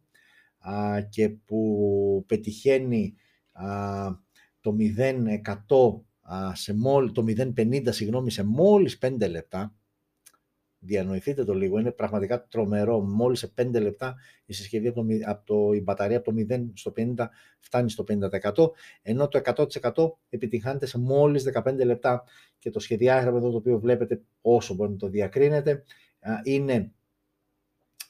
και που πετυχαίνει το 0% σε μόλι, το 050 συγγνώμη, σε μόλις 5 λεπτά διανοηθείτε το λίγο, είναι πραγματικά τρομερό. Μόλις σε 5 λεπτά η συσκευή από το, από το, η μπαταρία από το 0 στο 50 φτάνει στο 50%, ενώ το 100% επιτυγχάνεται σε μόλις 15 λεπτά. Και το σχεδιάγραμμα εδώ το οποίο βλέπετε όσο μπορεί να το διακρίνετε, είναι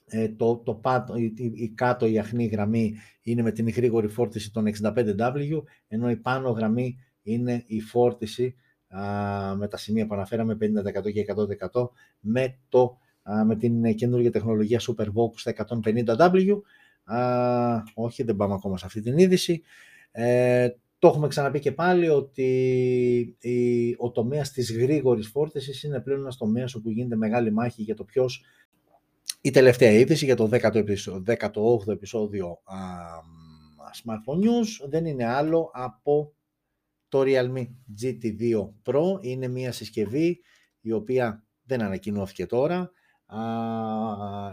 ε, το, το πάτο, η, η, κάτω η αχνή γραμμή είναι με την γρήγορη φόρτιση των 65W, ενώ η πάνω γραμμή είναι η φόρτιση με τα σημεία που αναφέραμε 50% και 100% με το με την καινούργια τεχνολογία SuperVOOC στα 150W. όχι, δεν πάμε ακόμα σε αυτή την είδηση. Ε, το έχουμε ξαναπεί και πάλι ότι η, ο τομέας της γρήγορης φόρτισης είναι πλέον ένας τομέας όπου γίνεται μεγάλη μάχη για το ποιος η τελευταία είδηση για το 18ο επεισόδιο α, Smartphone News δεν είναι άλλο από το Realme GT2 Pro. Είναι μια συσκευή η οποία δεν ανακοινώθηκε τώρα. Α,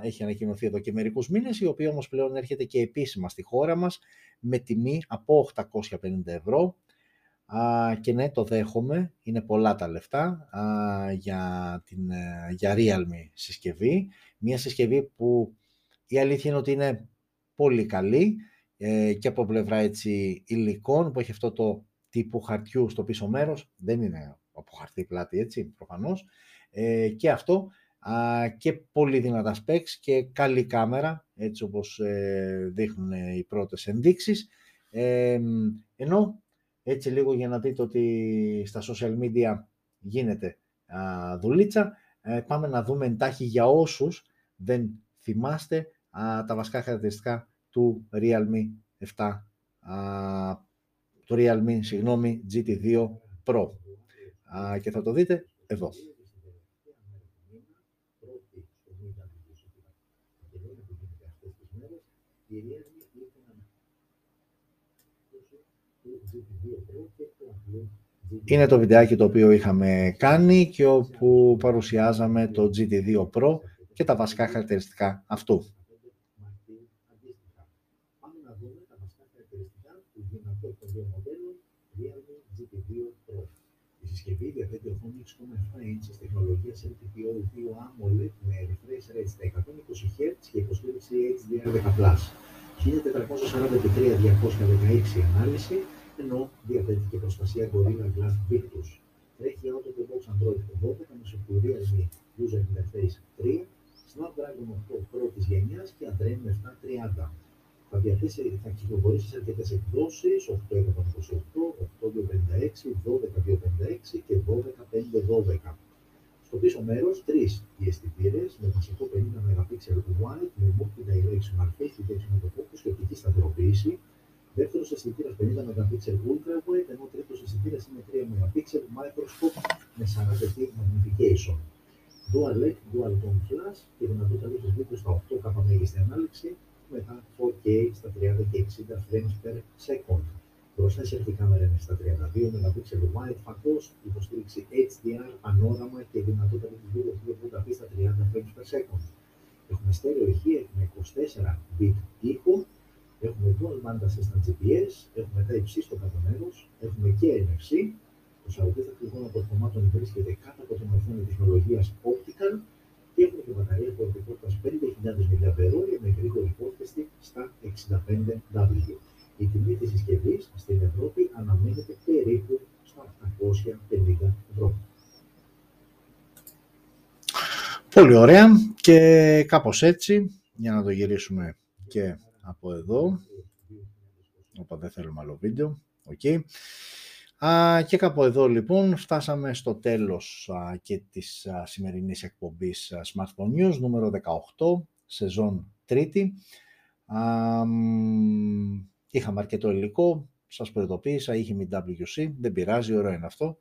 έχει ανακοινωθεί εδώ και μερικούς μήνες, η οποία όμως πλέον έρχεται και επίσημα στη χώρα μας με τιμή από 850 ευρώ. Α, και ναι, το δέχομαι, είναι πολλά τα λεφτά α, για, την, ε, για Realme συσκευή. Μια συσκευή που η αλήθεια είναι ότι είναι πολύ καλή ε, και από πλευρά έτσι, υλικών που έχει αυτό το τύπου χαρτιού στο πίσω μέρος. Δεν είναι από χαρτί πλάτη έτσι προφανώς. Ε, και αυτό α, και πολύ δυνατά specs και καλή κάμερα έτσι όπως ε, δείχνουν οι πρώτες ενδείξεις. Ε, ενώ έτσι λίγο για να δείτε ότι στα social media γίνεται α, δουλίτσα. Ε, πάμε να δούμε εντάχει για όσους δεν θυμάστε α, τα βασικά χαρακτηριστικά του Realme 7, α, του Realme, συγγνώμη, GT2 Pro. Α, και θα το δείτε εδώ. Είναι το βιντεάκι το οποίο είχαμε κάνει και όπου παρουσιάζαμε το GT2 Pro και τα βασικά χαρακτηριστικά αυτού. Πάμε να δούμε τα βασικά χαρακτηριστικά του δυνατού των δύο μοντέλων Realme GT2 Pro. Η συσκευή διαθέτει οθόνη 6,7 inches τεχνολογίας LTPO 2 AMOLED με refresh rate στα 120 Hz και υποστήριξη HDR10+. 1440x3216 ανάλυση, ενώ διαθέτει και προστασία Gorilla Glass Victus. Τρέχει out of the box Android 12 με σοφτουρία Realme User Interface 3 Snapdragon 8 πρώτης γενιάς και Adreno 730. Θα, διαθέσει, θα κυκλοφορήσει σε αρκετές εκδόσεις, 8128, 8256, 12256 και 12512. Στο πίσω μέρος, τρεις οι αισθητήρες με βασικό 50 MP wide, με multi-directional face detection το focus και οπτική σταθεροποίηση. Δεύτερος αισθητήρας 50 MP ultra wide, ενώ τρίτος αισθητήρας είναι 3 MP microscope με 40 magnification. Dual LED, Dual Tone Flash και δυνατότητα λήψη βίντεο στα 8K μέγιστη ανάλυση, μετά 4K στα 30 και 60 frames per second. Μπροστά η κάμερα είναι στα 32 MP wide focus, υποστήριξη HDR, πανόραμα και δυνατότητα λήψη βίντεο 280p στα 30 frames per second. Έχουμε στέρεο ηχεία, έχουμε 24 bit ήχο, έχουμε dual band assistant GPS, έχουμε Type-C στο κάτω μέρος, έχουμε και NFC, το σαρωτή λοιπόν αποτελεσμάτων βρίσκεται κάτω από την οθόνη τεχνολογίας Optical και έχουμε και μπαταρία χωρητικότητα 5.000 mAh με γρήγορη φόρτιστη στα 65W. Η τιμή της συσκευής στην Ευρώπη αναμένεται περίπου στα 850 ευρώ. Πολύ ωραία και κάπως έτσι, για να το γυρίσουμε και από εδώ. Όπα δεν θέλουμε άλλο βίντεο. Okay. Α, και κάπου εδώ λοιπόν φτάσαμε στο τέλος α, και της α, σημερινής εκπομπής Smartphone News νούμερο 18, σεζόν τρίτη. Α, είχαμε αρκετό υλικό, σας προειδοποίησα, είχε μη WC, δεν πειράζει, ωραίο είναι αυτό.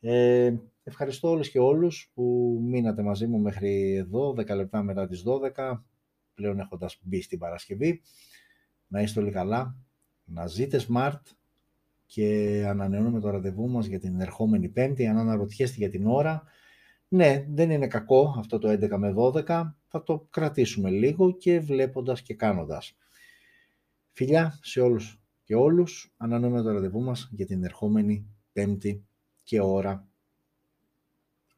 Ε, ευχαριστώ όλους και όλους που μείνατε μαζί μου μέχρι εδώ, 10 λεπτά μετά τις 12, πλέον έχοντας μπει στην Παρασκευή. Να είστε όλοι καλά, να ζείτε smart, και ανανεώνουμε το ραντεβού μας για την ερχόμενη Πέμπτη. Αν αναρωτιέστε για την ώρα, ναι, δεν είναι κακό αυτό το 11 με 12, θα το κρατήσουμε λίγο και βλέποντας και κάνοντας. Φιλιά σε όλους και όλους, ανανεώνουμε το ραντεβού μας για την ερχόμενη Πέμπτη και ώρα,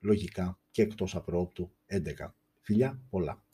λογικά και εκτός απρόπτου 11. Φιλιά πολλά.